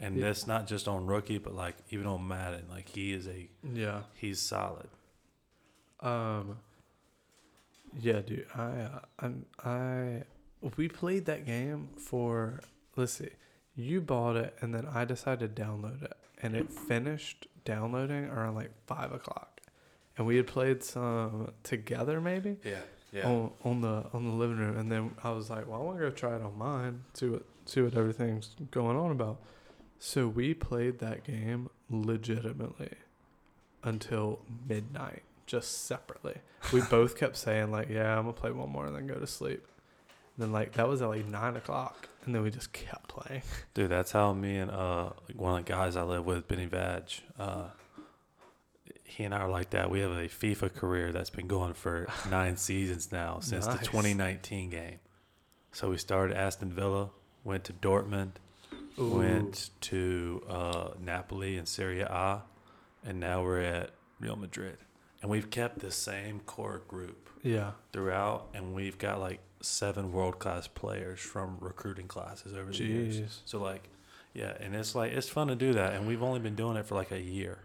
And Yeah. that's not just on rookie, but like even on Madden, like he is a Yeah. he's solid. Um. Yeah, dude. I uh, I'm I we played that game for let's see. You bought it and then I decided to download it and it finished downloading around like five o'clock, and we had played some together maybe Yeah, on on the on the living room and then I was like, well, I want to go try it on mine, see what see what everything's going on about. So we played that game legitimately until midnight, just separately. We both kept saying like, "Yeah, I'm gonna play one more and then go to sleep." And then like that was at like nine o'clock, and then we just kept playing. Dude, that's how me and uh one of the guys I live with, Benny Vag, uh he and I are like that. We have a FIFA career that's been going for nine seasons now since Nice. the 2019 game. So we started Aston Villa, went to Dortmund, went to uh, Napoli and Serie A, and now we're at Real Madrid. And we've kept the same core group Yeah, throughout, and we've got like seven world class players from recruiting classes over the years. So like, yeah, and it's like it's fun to do that, and we've only been doing it for like a year,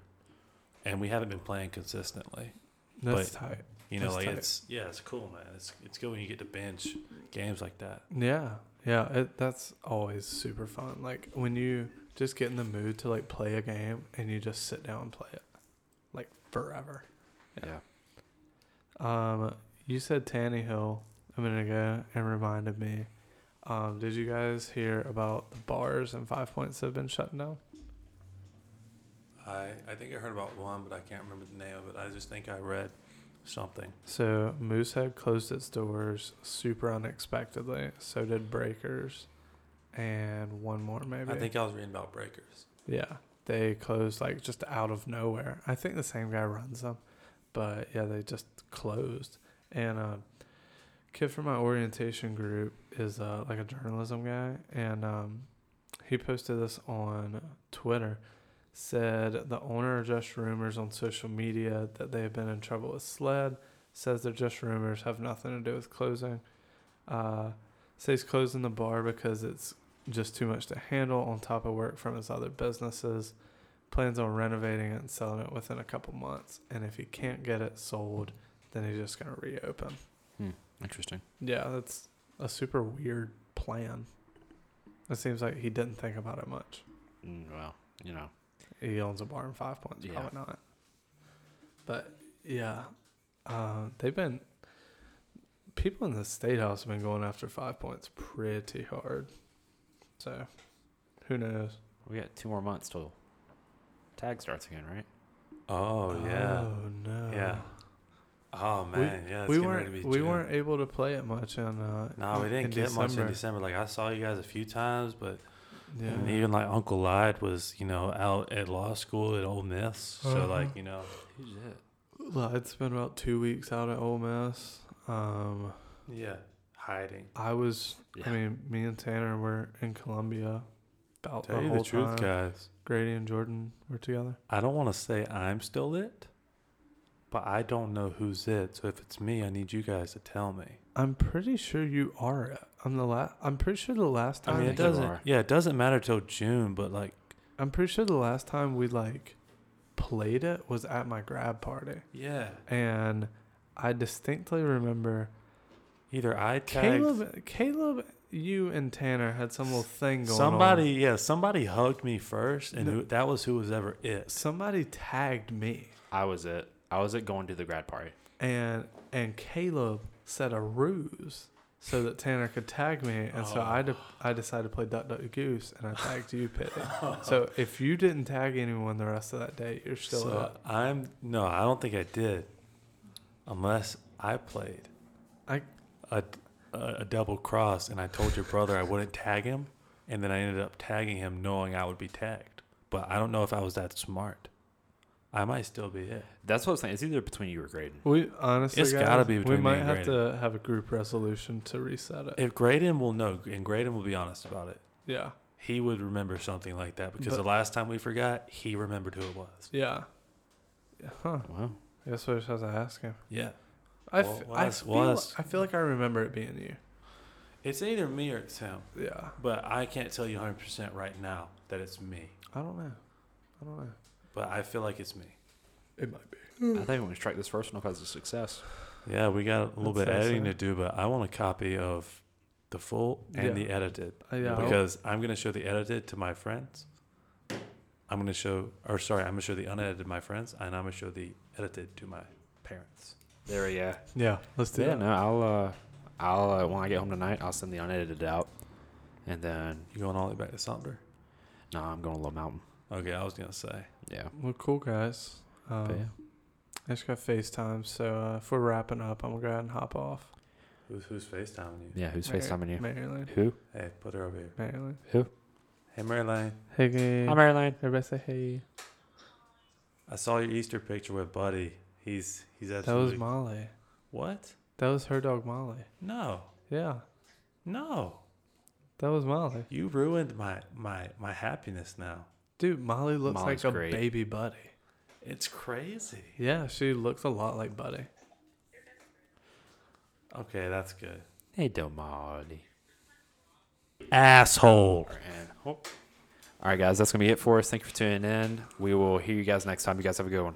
and we haven't been playing consistently. that's tight. You know, That's like tight. it's yeah, it's cool, man. It's it's good when you get to bench games like that. Yeah, yeah, it, that's always super fun. Like when you just get in the mood to like play a game and you just sit down and play it, like forever. yeah. Um, you said Tannehill a minute ago and reminded me. Um, did you guys hear about the bars and Five Points that have been shutting down? I I think I heard about one, but I can't remember the name of it. I just think I read something. So Moosehead closed its doors super unexpectedly. So did Breakers, and one more maybe. I think I was reading about Breakers. Yeah, they closed like just out of nowhere. I think the same guy runs them, but yeah, they just closed. And uh, kid from my orientation group is uh, like a journalism guy, and um, he posted this on Twitter. Said the owner just rumors on social media that they have been in trouble with SLED. Says they're just rumors, have nothing to do with closing. Uh, says closing the bar because it's just too much to handle on top of work from his other businesses. Plans on renovating it and selling it within a couple months. And if he can't get it sold, then he's just going to reopen. Interesting. Yeah, that's a super weird plan. It seems like he didn't think about it much. Mm, well, you know. He owns a bar in Five Points, Yeah. probably not. But yeah, uh, they've been people in the state house have been going after Five Points pretty hard. So, who knows? We got two more months till tag starts again, right? Oh yeah, Oh no. yeah. Oh We- man, yeah. It's we getting weren't to be we weren't able to play it much in uh No, we didn't get much in December. December. Like I saw you guys a few times, but Yeah. and even like Uncle Lyde was, you know, out at law school at Ole Miss. So Uh-huh. like, you know, Who's it's been about two weeks out at Ole Miss. Um, yeah, hiding. I was. I mean, me and Tanner were in Columbia about Tell the you whole the truth, time. guys. Grady and Jordan were together. I don't want to say I'm still it, but I don't know who's it. So if it's me, I need you guys to tell me. I'm pretty sure you are it. I'm the last. I'm pretty sure the last time I time. mean, it doesn't. are. Yeah, it doesn't matter till June, but like, I'm pretty sure the last time we like played it was at my grad party, yeah, and I distinctly remember either I tagged Caleb. Caleb, you and Tanner had some little thing going on. somebody. Yeah, somebody hugged me first, and No. who, that was who was ever it. Somebody tagged me. I was it. I was it going to the grad party. and and Caleb set a ruse so that Tanner could tag me, and so I de- oh. I decided to play Duck Duck Goose, and I tagged you, Pitty. so if you didn't tag anyone the rest of that day, you're still so up. I'm no, I don't think I did, unless I played. a, a, a double cross, and I told your brother I wouldn't tag him, and then I ended up tagging him, knowing I would be tagged. But I don't know if I was that smart. I might still be it. That's what I was saying. It's either between you or Graydon. We honestly, It's guys, gotta be We between me might and have to have a group resolution to reset it. If Graydon will know, and Graydon will be honest about it, yeah, he would remember something like that because But- the last time we forgot, he remembered who it was. yeah, yeah. Huh. Wow. I guess we just have to ask him. Yeah. I, Well, f- well, I that's- feel, well, that's- I feel like I remember it being you. It's either me or it's him, Yeah, but I can't tell you 100% right now that it's me. I don't know. I don't know. But I feel like it's me. It might be. I think when we strike this first one off as a success. Yeah, we got a little That's bit of editing so. to do, but I want a copy of the full and Yeah. the edited Uh, yeah, because I'm going to show the edited to my friends. I'm going to show, or sorry, I'm going to show the unedited to my friends, and I'm going to show the edited to my parents. There we go. yeah. Let's do Yeah, that. no, I'll uh, I'll uh, when I get home tonight, I'll send the unedited out, and then You going all the way back to Sumter? no, I'm going to Low Mountain. Okay, I was going to say. Yeah. Well, cool guys. Um, But yeah. I just got FaceTime, so uh, if we're wrapping up, I'm gonna go ahead and hop off. Who's, who's FaceTiming you? Yeah. Who's Mar- FaceTiming you? Marilyn. Who? Hey, put her over here. Marilyn. Hey, Marilyn. Hey, gay. Hi, Marilyn. Everybody say hey. I saw your Easter picture with Buddy. He's he's absolutely. That was Molly. what? That was her dog Molly. No, Yeah, no. that was Molly. You ruined my my my happiness now. Dude, Molly looks Molly's like a great. baby Buddy. It's crazy. Yeah, she looks a lot like Buddy. Okay, that's good. Hey, Domadi. Asshole. And. All right, guys, that's gonna be it for us. Thank you for tuning in. We will hear you guys next time. You guys have a good one.